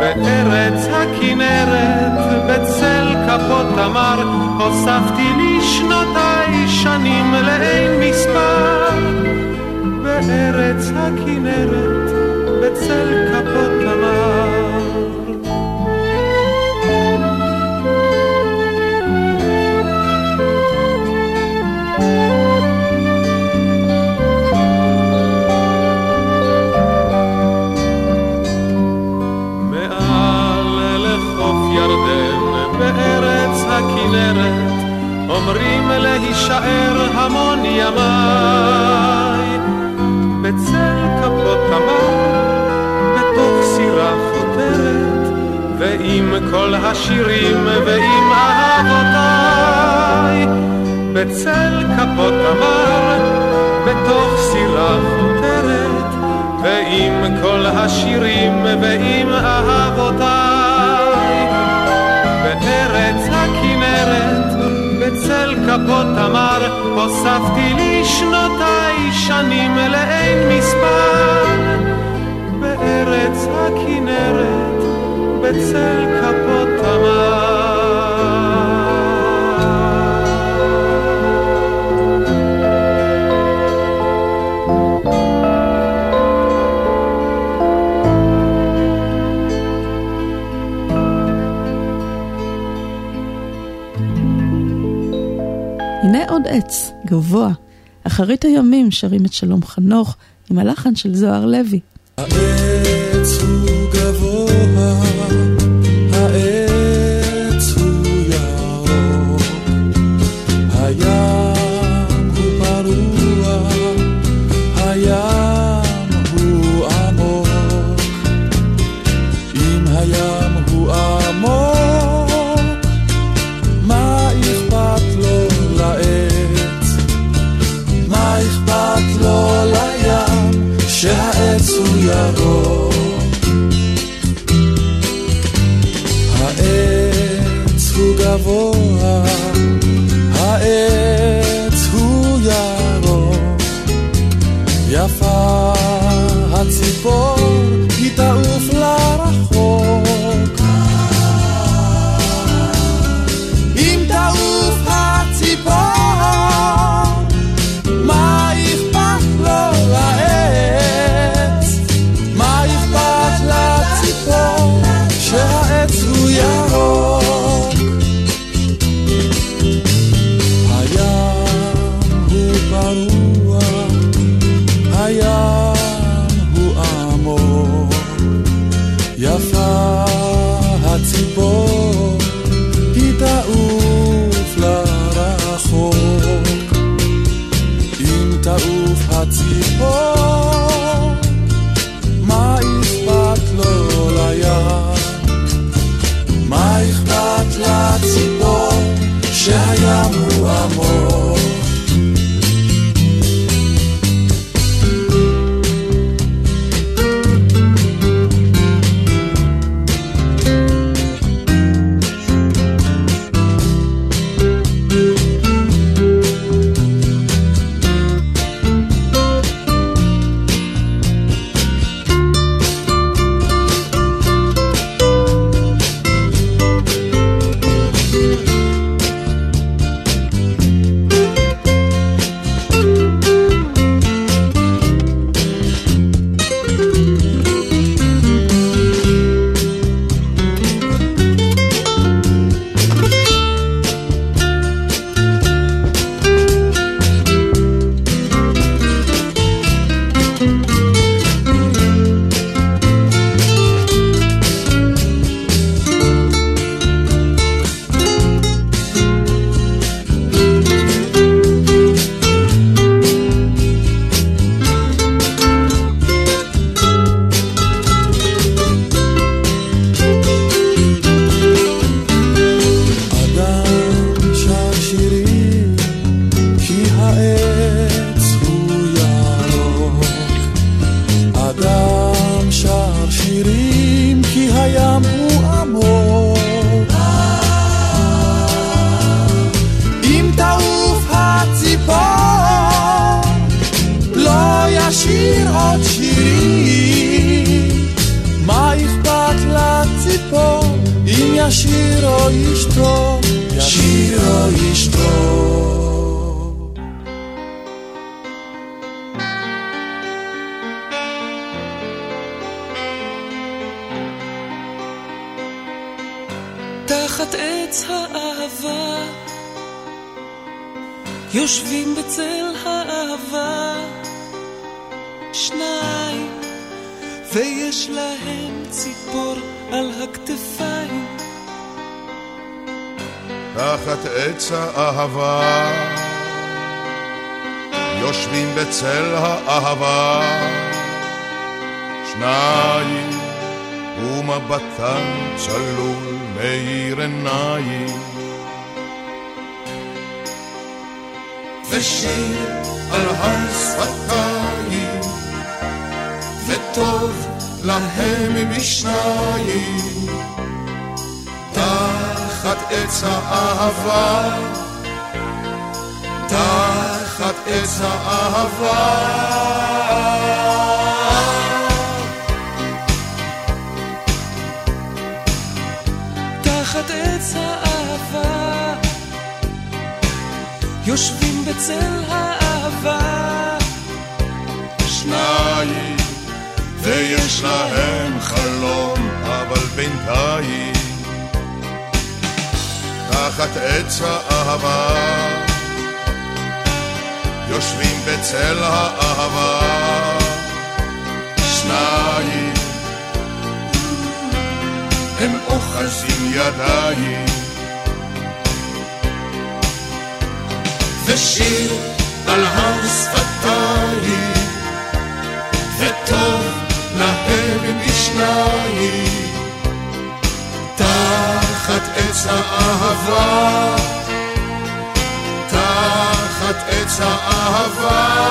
בארץ הכנרת, בצל כפות תמר, הוספתי לי שנותיי, שנים לאין מספר. בארץ הכנרת, בצל כפות להישאר המון ימיי. בצל כפות תמר, בתוך סירה חותרת, ועם כל השירים ועם אהבותיי. בצל כפות תמר, בתוך סירה חותרת, ועם כל השירים ועם אהבותיי. בארץ בצל כפות תמר, הוספתי לי שנותיי, שנים לאין מספר. בארץ הכנרת, בצל כפות תמר. עץ, גבוה. אחרית הימים שרים את שלום חנוך עם הלחן של זוהר לוי. יושבים בצל האהבה, שניים, ויש להם ציפור על הכתפיים. תחת עץ האהבה, יושבים בצל האהבה, שניים, ומבטן צלול מאיר עיניים. ושיר על הר וטוב להם משניים. תחת עץ האהבה, תחת עץ האהבה. תחת עץ האהבה, יושבים בצל האהבה, שניים, ויש להם חלום, אבל בינתיים, תחת עץ האהבה, יושבים בצל האהבה, שניים, הם אוחזים ידיים. ושיר על הר שפתיים, וטוב להם משניים. תחת עץ האהבה, תחת עץ האהבה.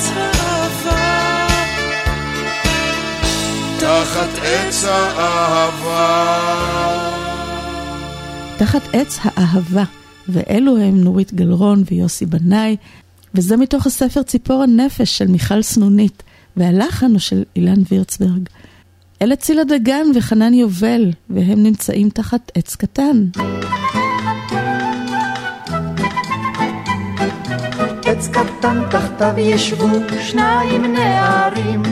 עץ האהבה תחת עץ האהבה תחת עץ האהבה, ואלו הם נורית גלרון ויוסי בנאי, וזה מתוך הספר ציפור הנפש של מיכל סנונית, והלחן הוא של אילן וירצברג. אלה צילה דגן וחנן יובל, והם נמצאים תחת עץ קטן. עץ קטן תחתיו ישבו שניים נערים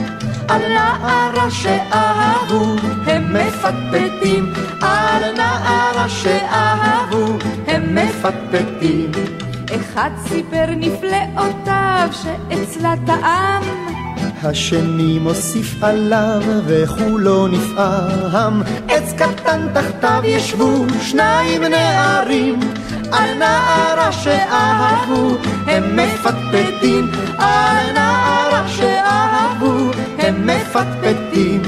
על נערה שאהבו הם מפטפטים על נערה שאהבו הם מפטפטים אחד סיפר נפלאותיו שאצלה טעם השני מוסיף עליו וכולו נפעם עץ קטן תחתיו ישבו שניים נערים על נערה שאהבו הם מפטפטים. על נערה שאהבו הם מפטפטים.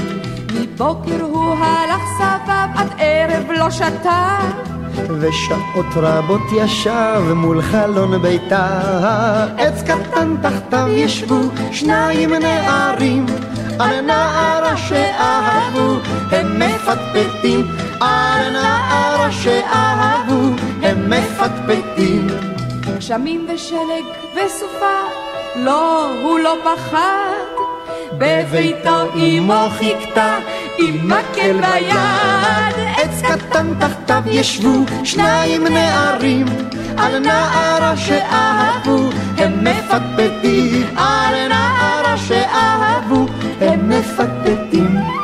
מבוקר הוא הלך סבב עד ערב לא שתה. ושעות רבות ישב מול חלון ביתה. עץ קטן תחתיו ישבו שניים נערים. על נערה שאהבו הם מפטפטים. על נערה שאהבו מפטפטים גשמים ושלג וסופה לא, הוא לא פחד. בביתו אמו חיכתה עם מקל ביד. עץ קטן תחתיו ישבו שניים נערים על נערה שאהבו. הם מפטפטים על נערה שאהבו. הם מפטפטים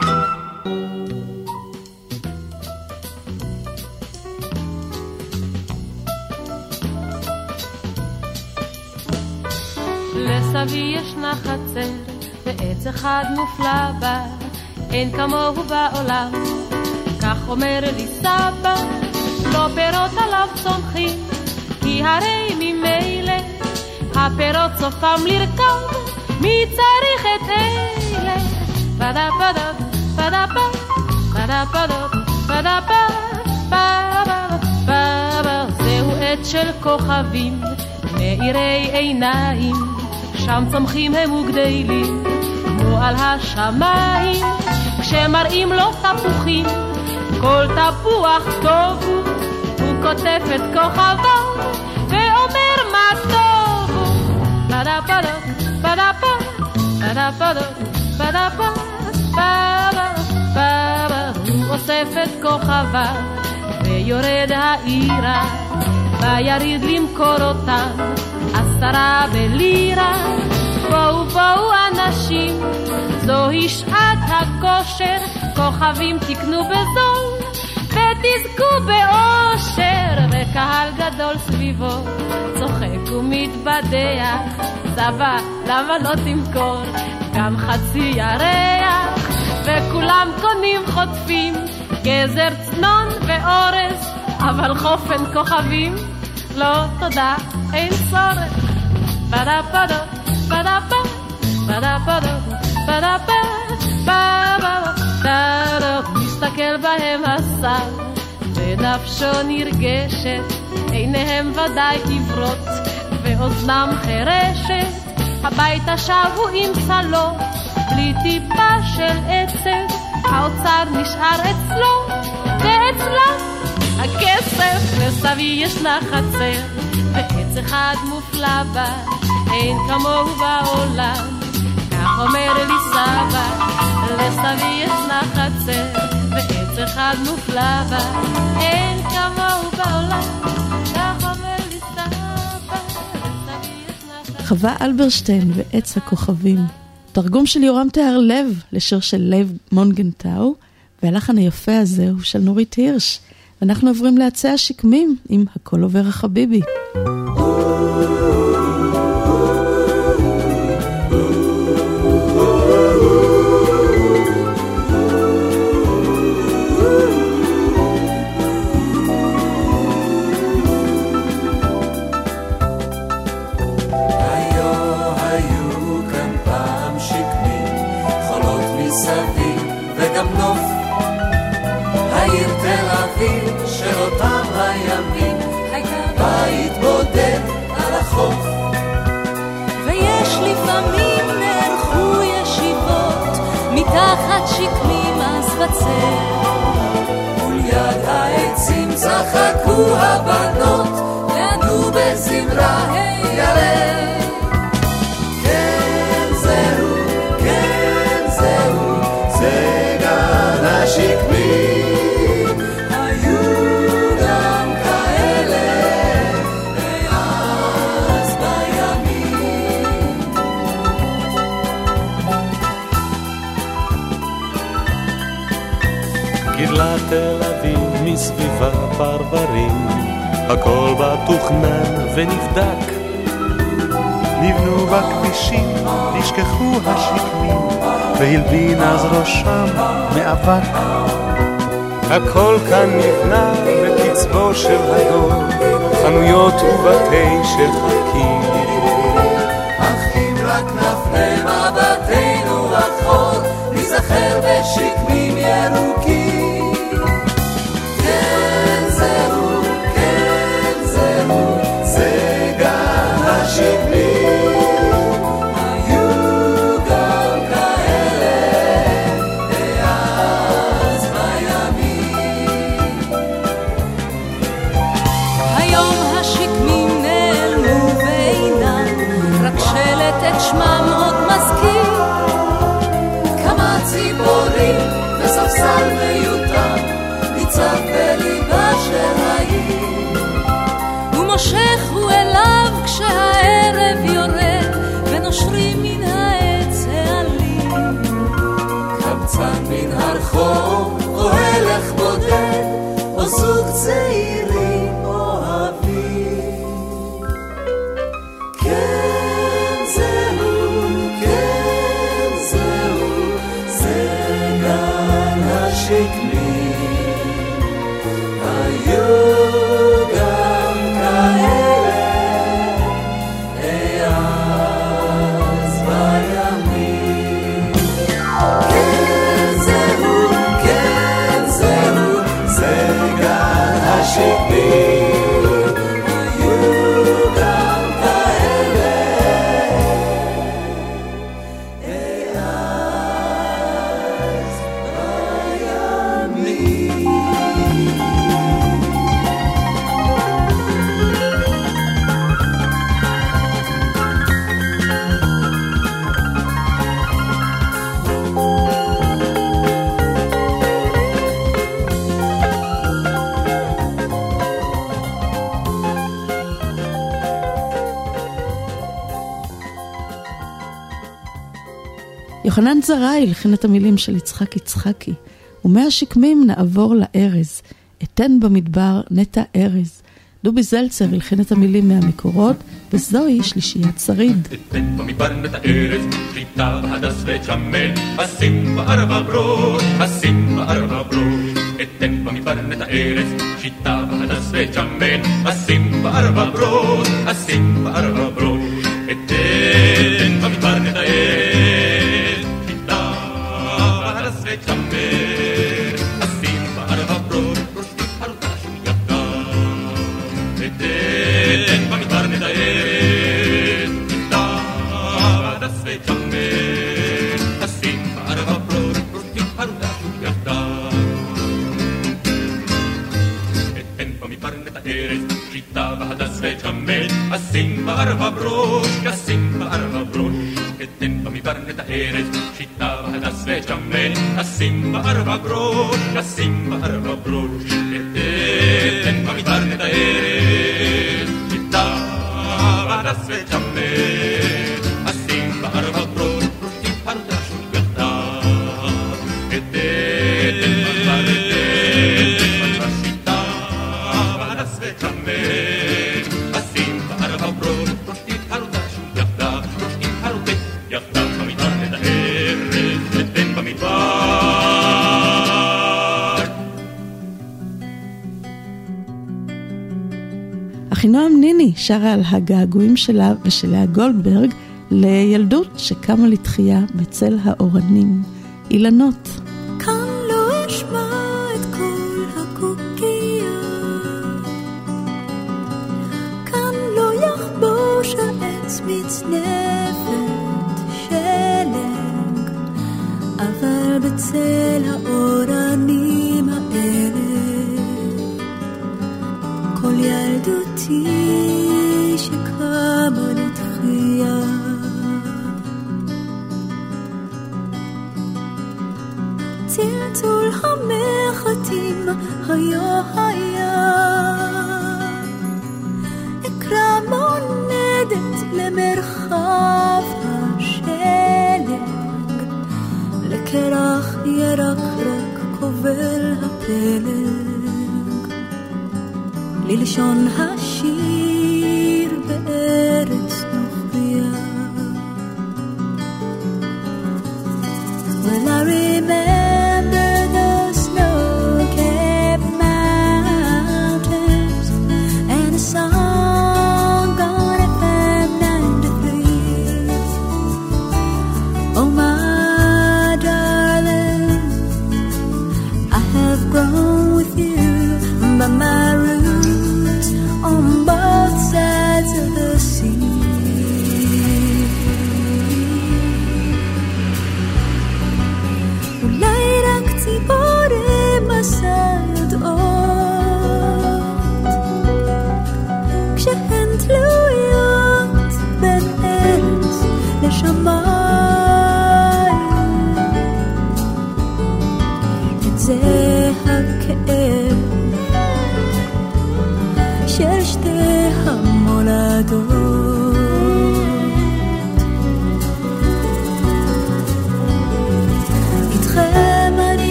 לסבי ישנה חצר, ועץ אחד מופלא בה, אין כמוהו בעולם. כך אומר לי סבא, לא פירות עליו צומחים, כי הרי ממילא הפירות סופם לרכב, מי צריך את אלה? פדה פדה פדה פדה פדה פדה פדה פדה זהו עץ של כוכבים, מאירי עיניים, שם צומחים הם וגדלים, כמו על השמיים, כשמראים לו תפוחים, כל תפוח טוב הוא, הוא כותב את כוכבו, ואומר מה טוב הוא. פדה פדה, פדה פדה, פדה פדה, פדה פדה, הוא אוסף את כוכביו, ויורד העירה, ויריד למכור אותם. עשרה בלירה, בואו בואו אנשים, זוהי שעת הכושר, כוכבים תקנו בזול, ותזכו באושר, וקהל גדול סביבו, צוחק ומתבדח, סבא, למה לא תמכור? גם חצי ירח, וכולם קונים חוטפים, גזר צנון ואורז, אבל חופן כוכבים, לא תודה. אין צורך. פדה פדה, פדה פדה, פדה פדה, פדה פדה, פדה מסתכל בהם השר, ונפשו נרגשת, עיניהם ודאי עיוורות, ואוזנם חירשת, הביתה שבו עם צלו, בלי טיפה של עצב, האוצר נשאר אצלו, ואצלם הכסף, לסבי ישנה חצר. ועץ אחד מופלא בה, אין כמוהו בעולם. כך אומר לי סבא, לסבי ישנה חצר, ועץ אחד מופלא בה, אין כמוהו בעולם. חווה אלברשטיין ועץ הכוכבים. תרגום של יורם תיארלב לשיר של לב מונגנטאו, והלחן היפה הזה הוא של נורית הירש. ואנחנו עוברים לעצי השקמים עם הכל עובר החביבי. בצל. מול העצים צחקו הבנות, וענו בזמרה פרברים, הכל בה תוכנן ונבדק. נבנו בכבישים, נשכחו השקמים, והלבין אז ראשם מאבק. הכל כאן נבנה בקצבו של הדור, חנויות ובתי שחקים. אך אם ירוקים. יוחנן זרעי הלחין את המילים של יצחק יצחקי, ומהשקמים נעבור לארז, אתן במדבר נטע ארז. דובי זלצר הלחין את המילים מהמקורות, וזוהי שלישיית שריד. אתן במדבר את הארץ, חיטה והדס וצ'מן, אשים בערבה ברוש, אשים בערבה ברוש. אתן במדבר את הארץ, חיטה והדס וצ'מן, אשים בערבה ברוש, אשים בערבה ברוש. אתן במדבר את הארץ, שרה על הגעגועים שלה ושל לאה גולדברג לילדות שקמה לתחייה בצל האורנים. אילנות.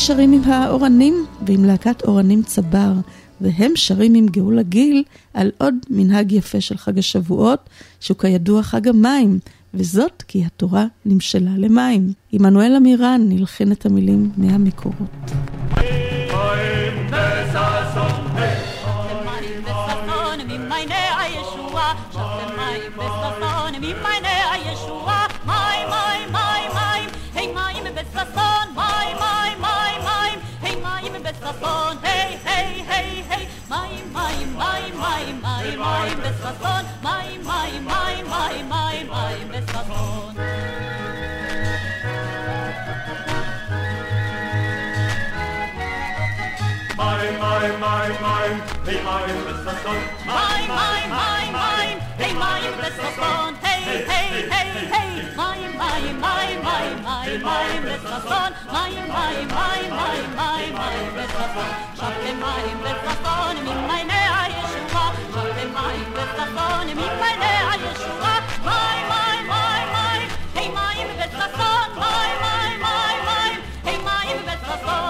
נשארים עם האורנים ועם להקת אורנים צבר, והם שרים עם גאולה גיל על עוד מנהג יפה של חג השבועות, שהוא כידוע חג המים, וזאת כי התורה נמשלה למים. עמנואל עמירן נלחין את המילים מהמקורות. My, my, my, my, they my the saxophone. My, my, my, my, they my the saxophone. Hey, hey, hey, hey, my, mime, mime, My, my, my, my, my, my mime, mime, mime, my mime the my Mime, mime the saxophone, mi meine a my Mime, mime my saxophone, mi meine a Yeshua. My, my, my, my, hey, my the saxophone. My, my, my, my, hey, my the saxophone.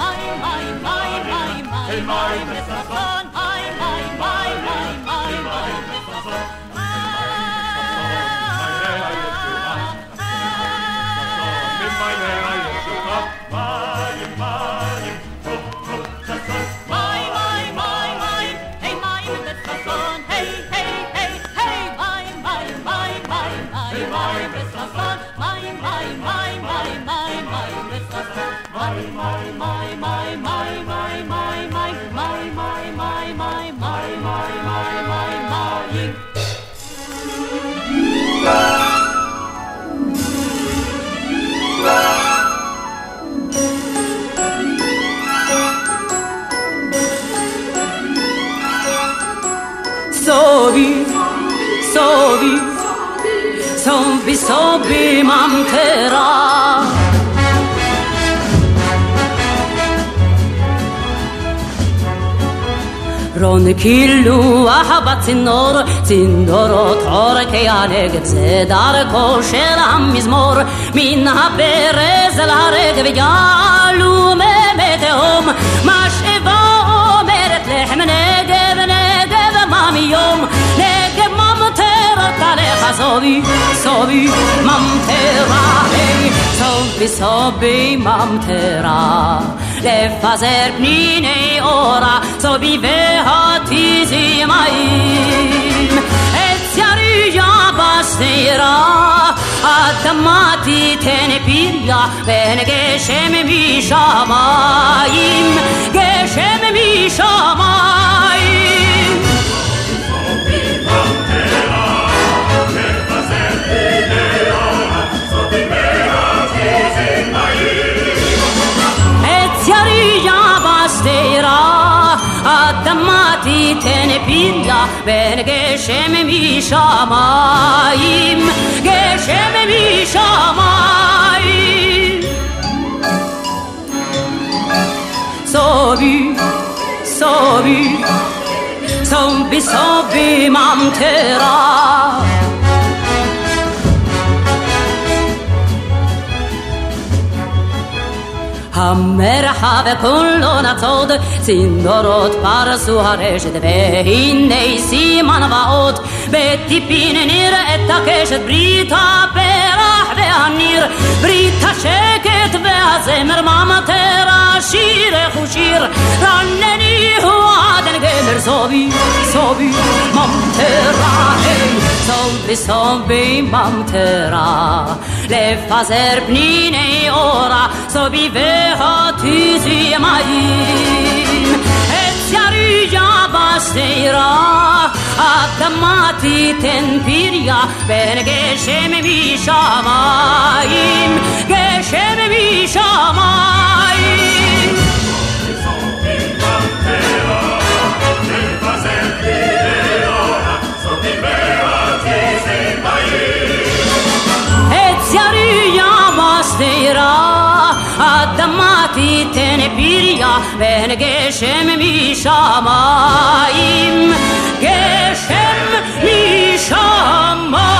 my, my, my, my, my, my, my, my, my, ah, my, mein, sobi, sobi, sobi, sobi mam tera. رون کیلو و حب تنور تنور و تور که آنگ زدار کوشل هم میزمور مین ها برز لارگ و گالو ممته هم sobi, sobi, mam tera, hey, sobi, sobi, mam tera. Le fazer pnine ora, sobi vehati zimaim. Et siari ya basnera, adamati tenepilla, ben geçem mi şamayim, geçem mi şamayim. sera Adamati tenepilla ben geçememiş amayim Geçememiş amayim Sobi, sobi, sobi sobi mantera. המרחב כולו נצוד, צינורות פרסו הרשת, והנה סימן ואות, בטיפין נראית הקשת, ברית הפרח והניר, ברית השקט והזמר, ממטרה שירך ושיר, רנני הוא עדן גמר, סובי, סובי, ממטרה, היי, סובי, סובי, ממטרה, לפזר פניני אורה, حاتیزی ماییم اتیاری یا باستیرا Adamati ten pirya ben geçem mi şamayim geçem mi şamayim Et yarı yamaz deyra אדמה תיתן פריה, בין גשם משמיים, גשם משמיים.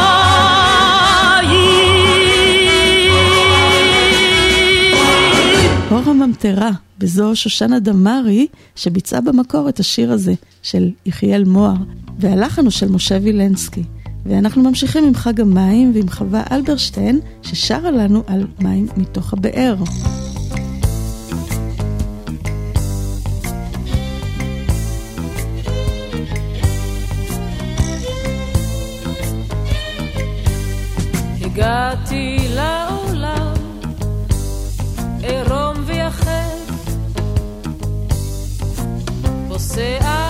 אור הממטרה, בזו שושנה דמארי, שביצעה במקור את השיר הזה של יחיאל מוהר, והלחן הוא של משה וילנסקי. ואנחנו ממשיכים עם חג המים ועם חווה אלברשטיין, ששרה לנו על מים מתוך הבאר. הגעתי לעולם, עירום ויחד, פוסע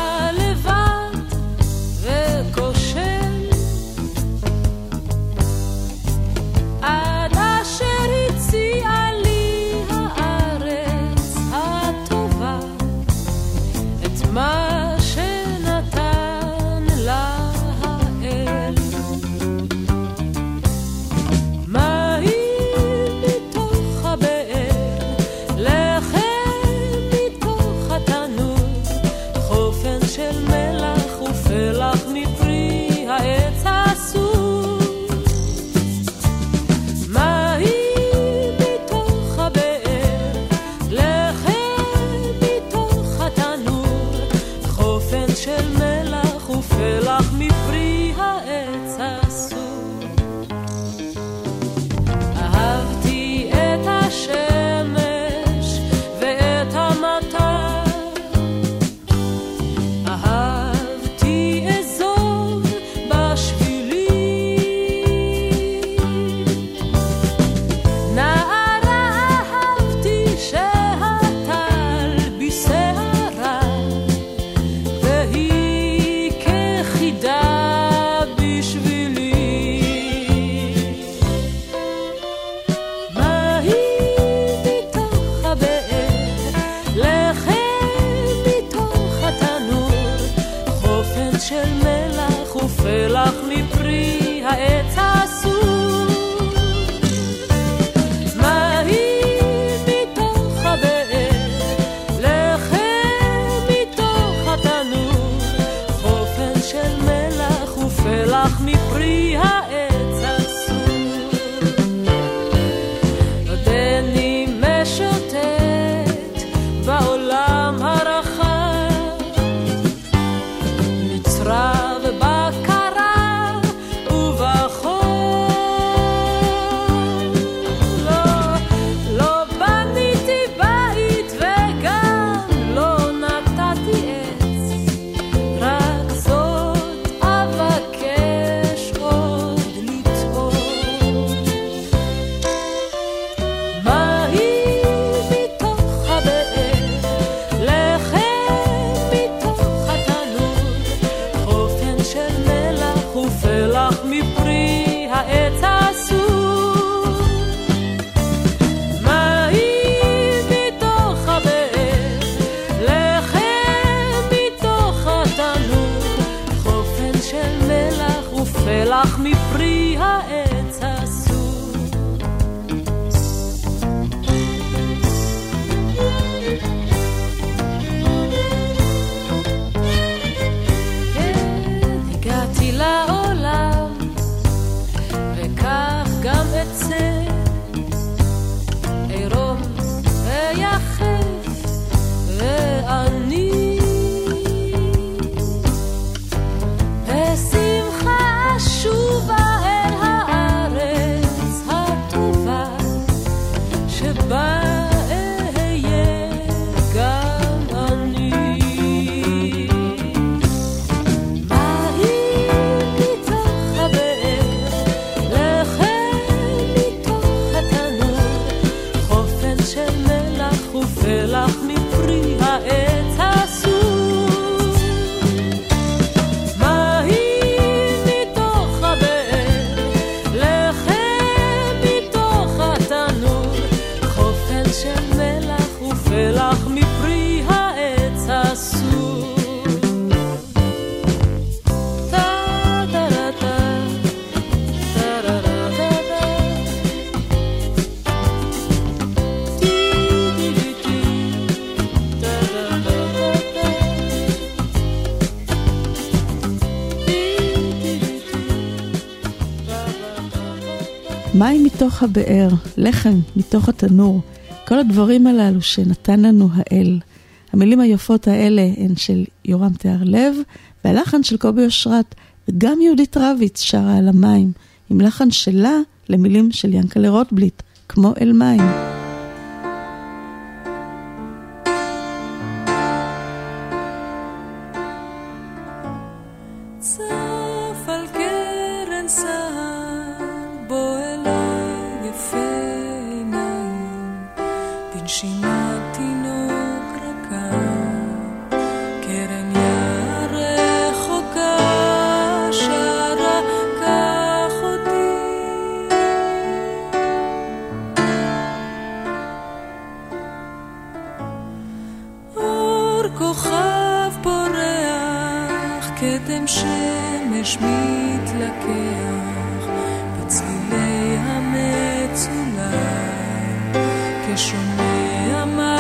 מתוך הבאר, לחם מתוך התנור, כל הדברים הללו שנתן לנו האל. המילים היפות האלה הן של יורם תיאר לב, והלחן של קובי אושרת, וגם יהודית רביץ שרה על המים, עם לחן שלה למילים של ינקלה רוטבליט, כמו אל מים. que yo me ama.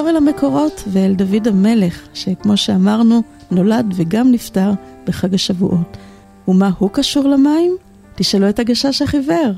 נחזור אל המקורות ואל דוד המלך, שכמו שאמרנו, נולד וגם נפטר בחג השבועות. ומה הוא קשור למים? תשאלו את הגשש החיוור.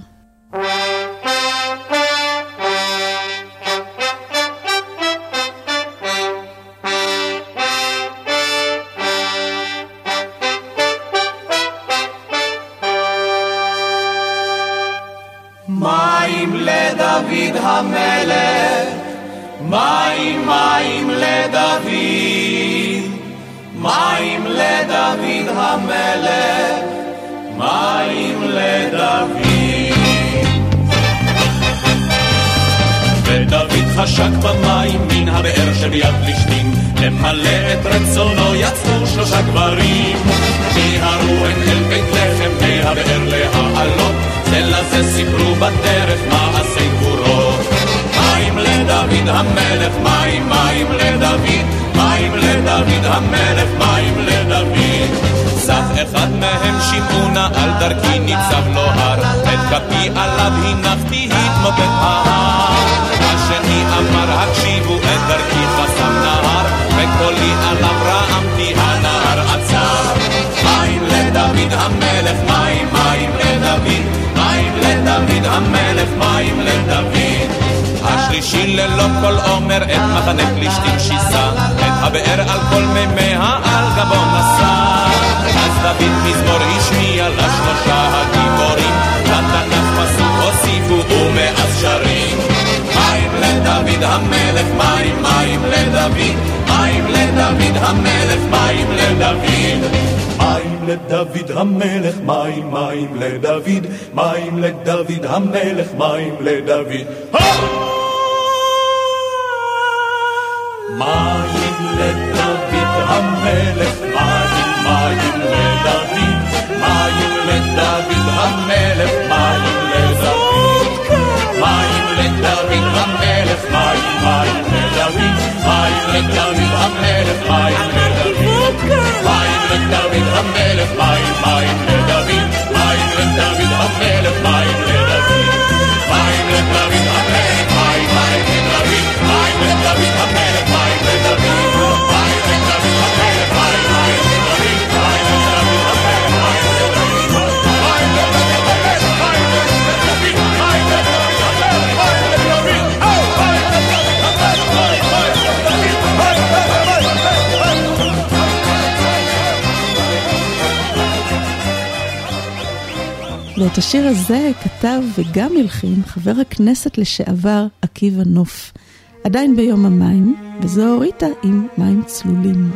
את השיר הזה כתב וגם הלחין חבר הכנסת לשעבר עקיבא נוף, עדיין ביום המים, וזו הוריתה עם מים צלולים.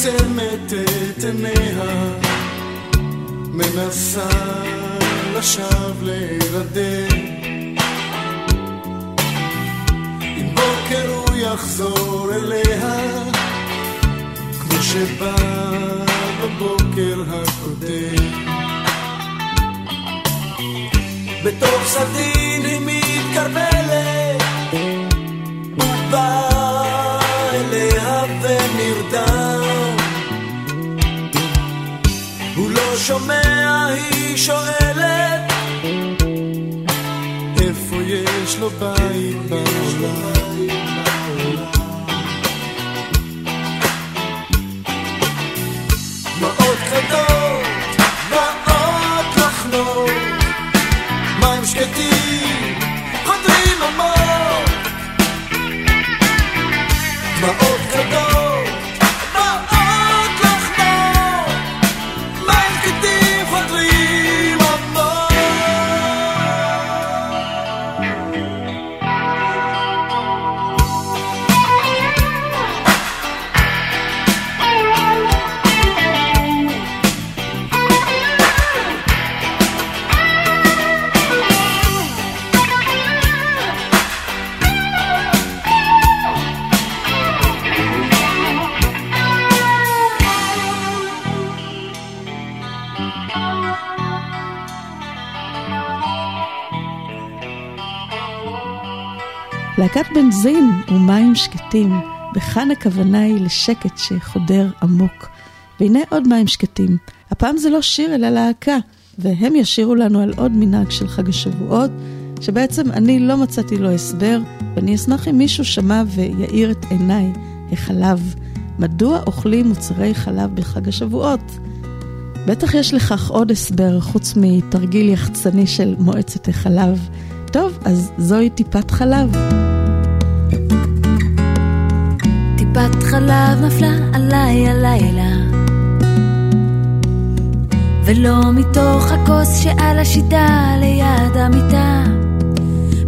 עוצמת את עיניה מנסה לשווא להירדם. אם בוקר הוא יחזור אליה, כמו שבא בבוקר הקודם. בתוך סדין היא מתקרבלת, הוא בא אליה ונרדם. שומע, היא שואלת איפה יש לו בית בעולם. בנזין ומים שקטים, וכאן הכוונה היא לשקט שחודר עמוק. והנה עוד מים שקטים. הפעם זה לא שיר אלא להקה, והם ישירו לנו על עוד מנהג של חג השבועות, שבעצם אני לא מצאתי לו הסבר, ואני אשמח אם מישהו שמע ויאיר את עיניי, החלב. מדוע אוכלים מוצרי חלב בחג השבועות? בטח יש לכך עוד הסבר חוץ מתרגיל יחצני של מועצת החלב. טוב, אז זוהי טיפת חלב. טיפת חלב נפלה עליי הלילה. ולא מתוך הכוס שעל השיטה ליד המיטה.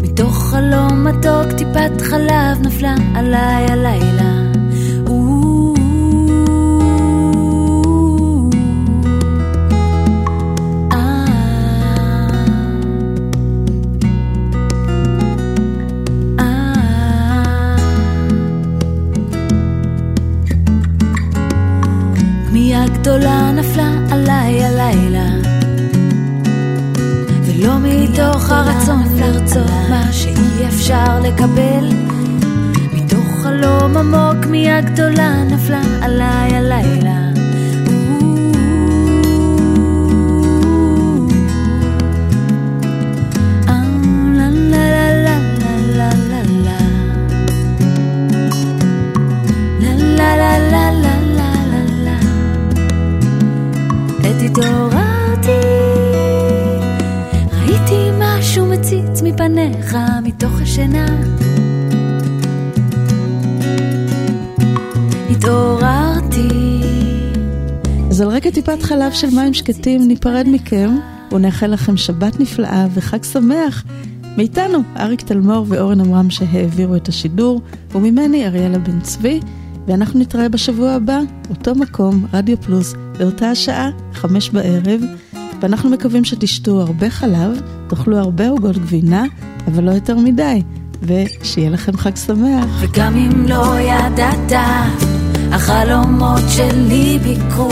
מתוך חלום מתוק טיפת חלב נפלה עליי הלילה גדולה נפלה עליי הלילה. ולא מתוך הרצון לרצות מה שאי אפשר לקבל. מתוך חלום עמוק כמיהה גדולה נפלה עליי הלילה התעוררתי, ראיתי משהו מציץ מפניך מתוך השינה. התעוררתי, אז על רקע טיפת חלב של מים שקטים ניפרד מכם ונאחל לכם שבת נפלאה וחג שמח. מאיתנו, אריק תלמור ואורן עמרם שהעבירו את השידור, וממני אריאלה בן צבי, ואנחנו נתראה בשבוע הבא, אותו מקום, רדיו פלוס, באותה השעה, חמש בערב, ואנחנו מקווים שתשתו הרבה חלב, תאכלו הרבה עוגות גבינה, אבל לא יותר מדי. ושיהיה לכם חג שמח. וגם אם לא ידעת, החלומות שלי ביקרו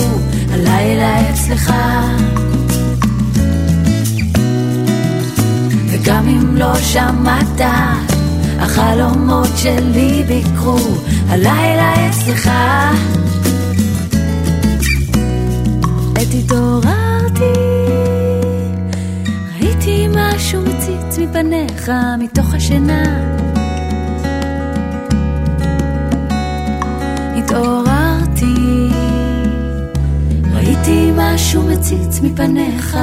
הלילה אצלך. וגם אם לא שמעת, החלומות שלי ביקרו הלילה אצלך. עת התעוררתי, ראיתי משהו מציץ מפניך מתוך השינה. התעוררתי, ראיתי משהו מציץ מפניך.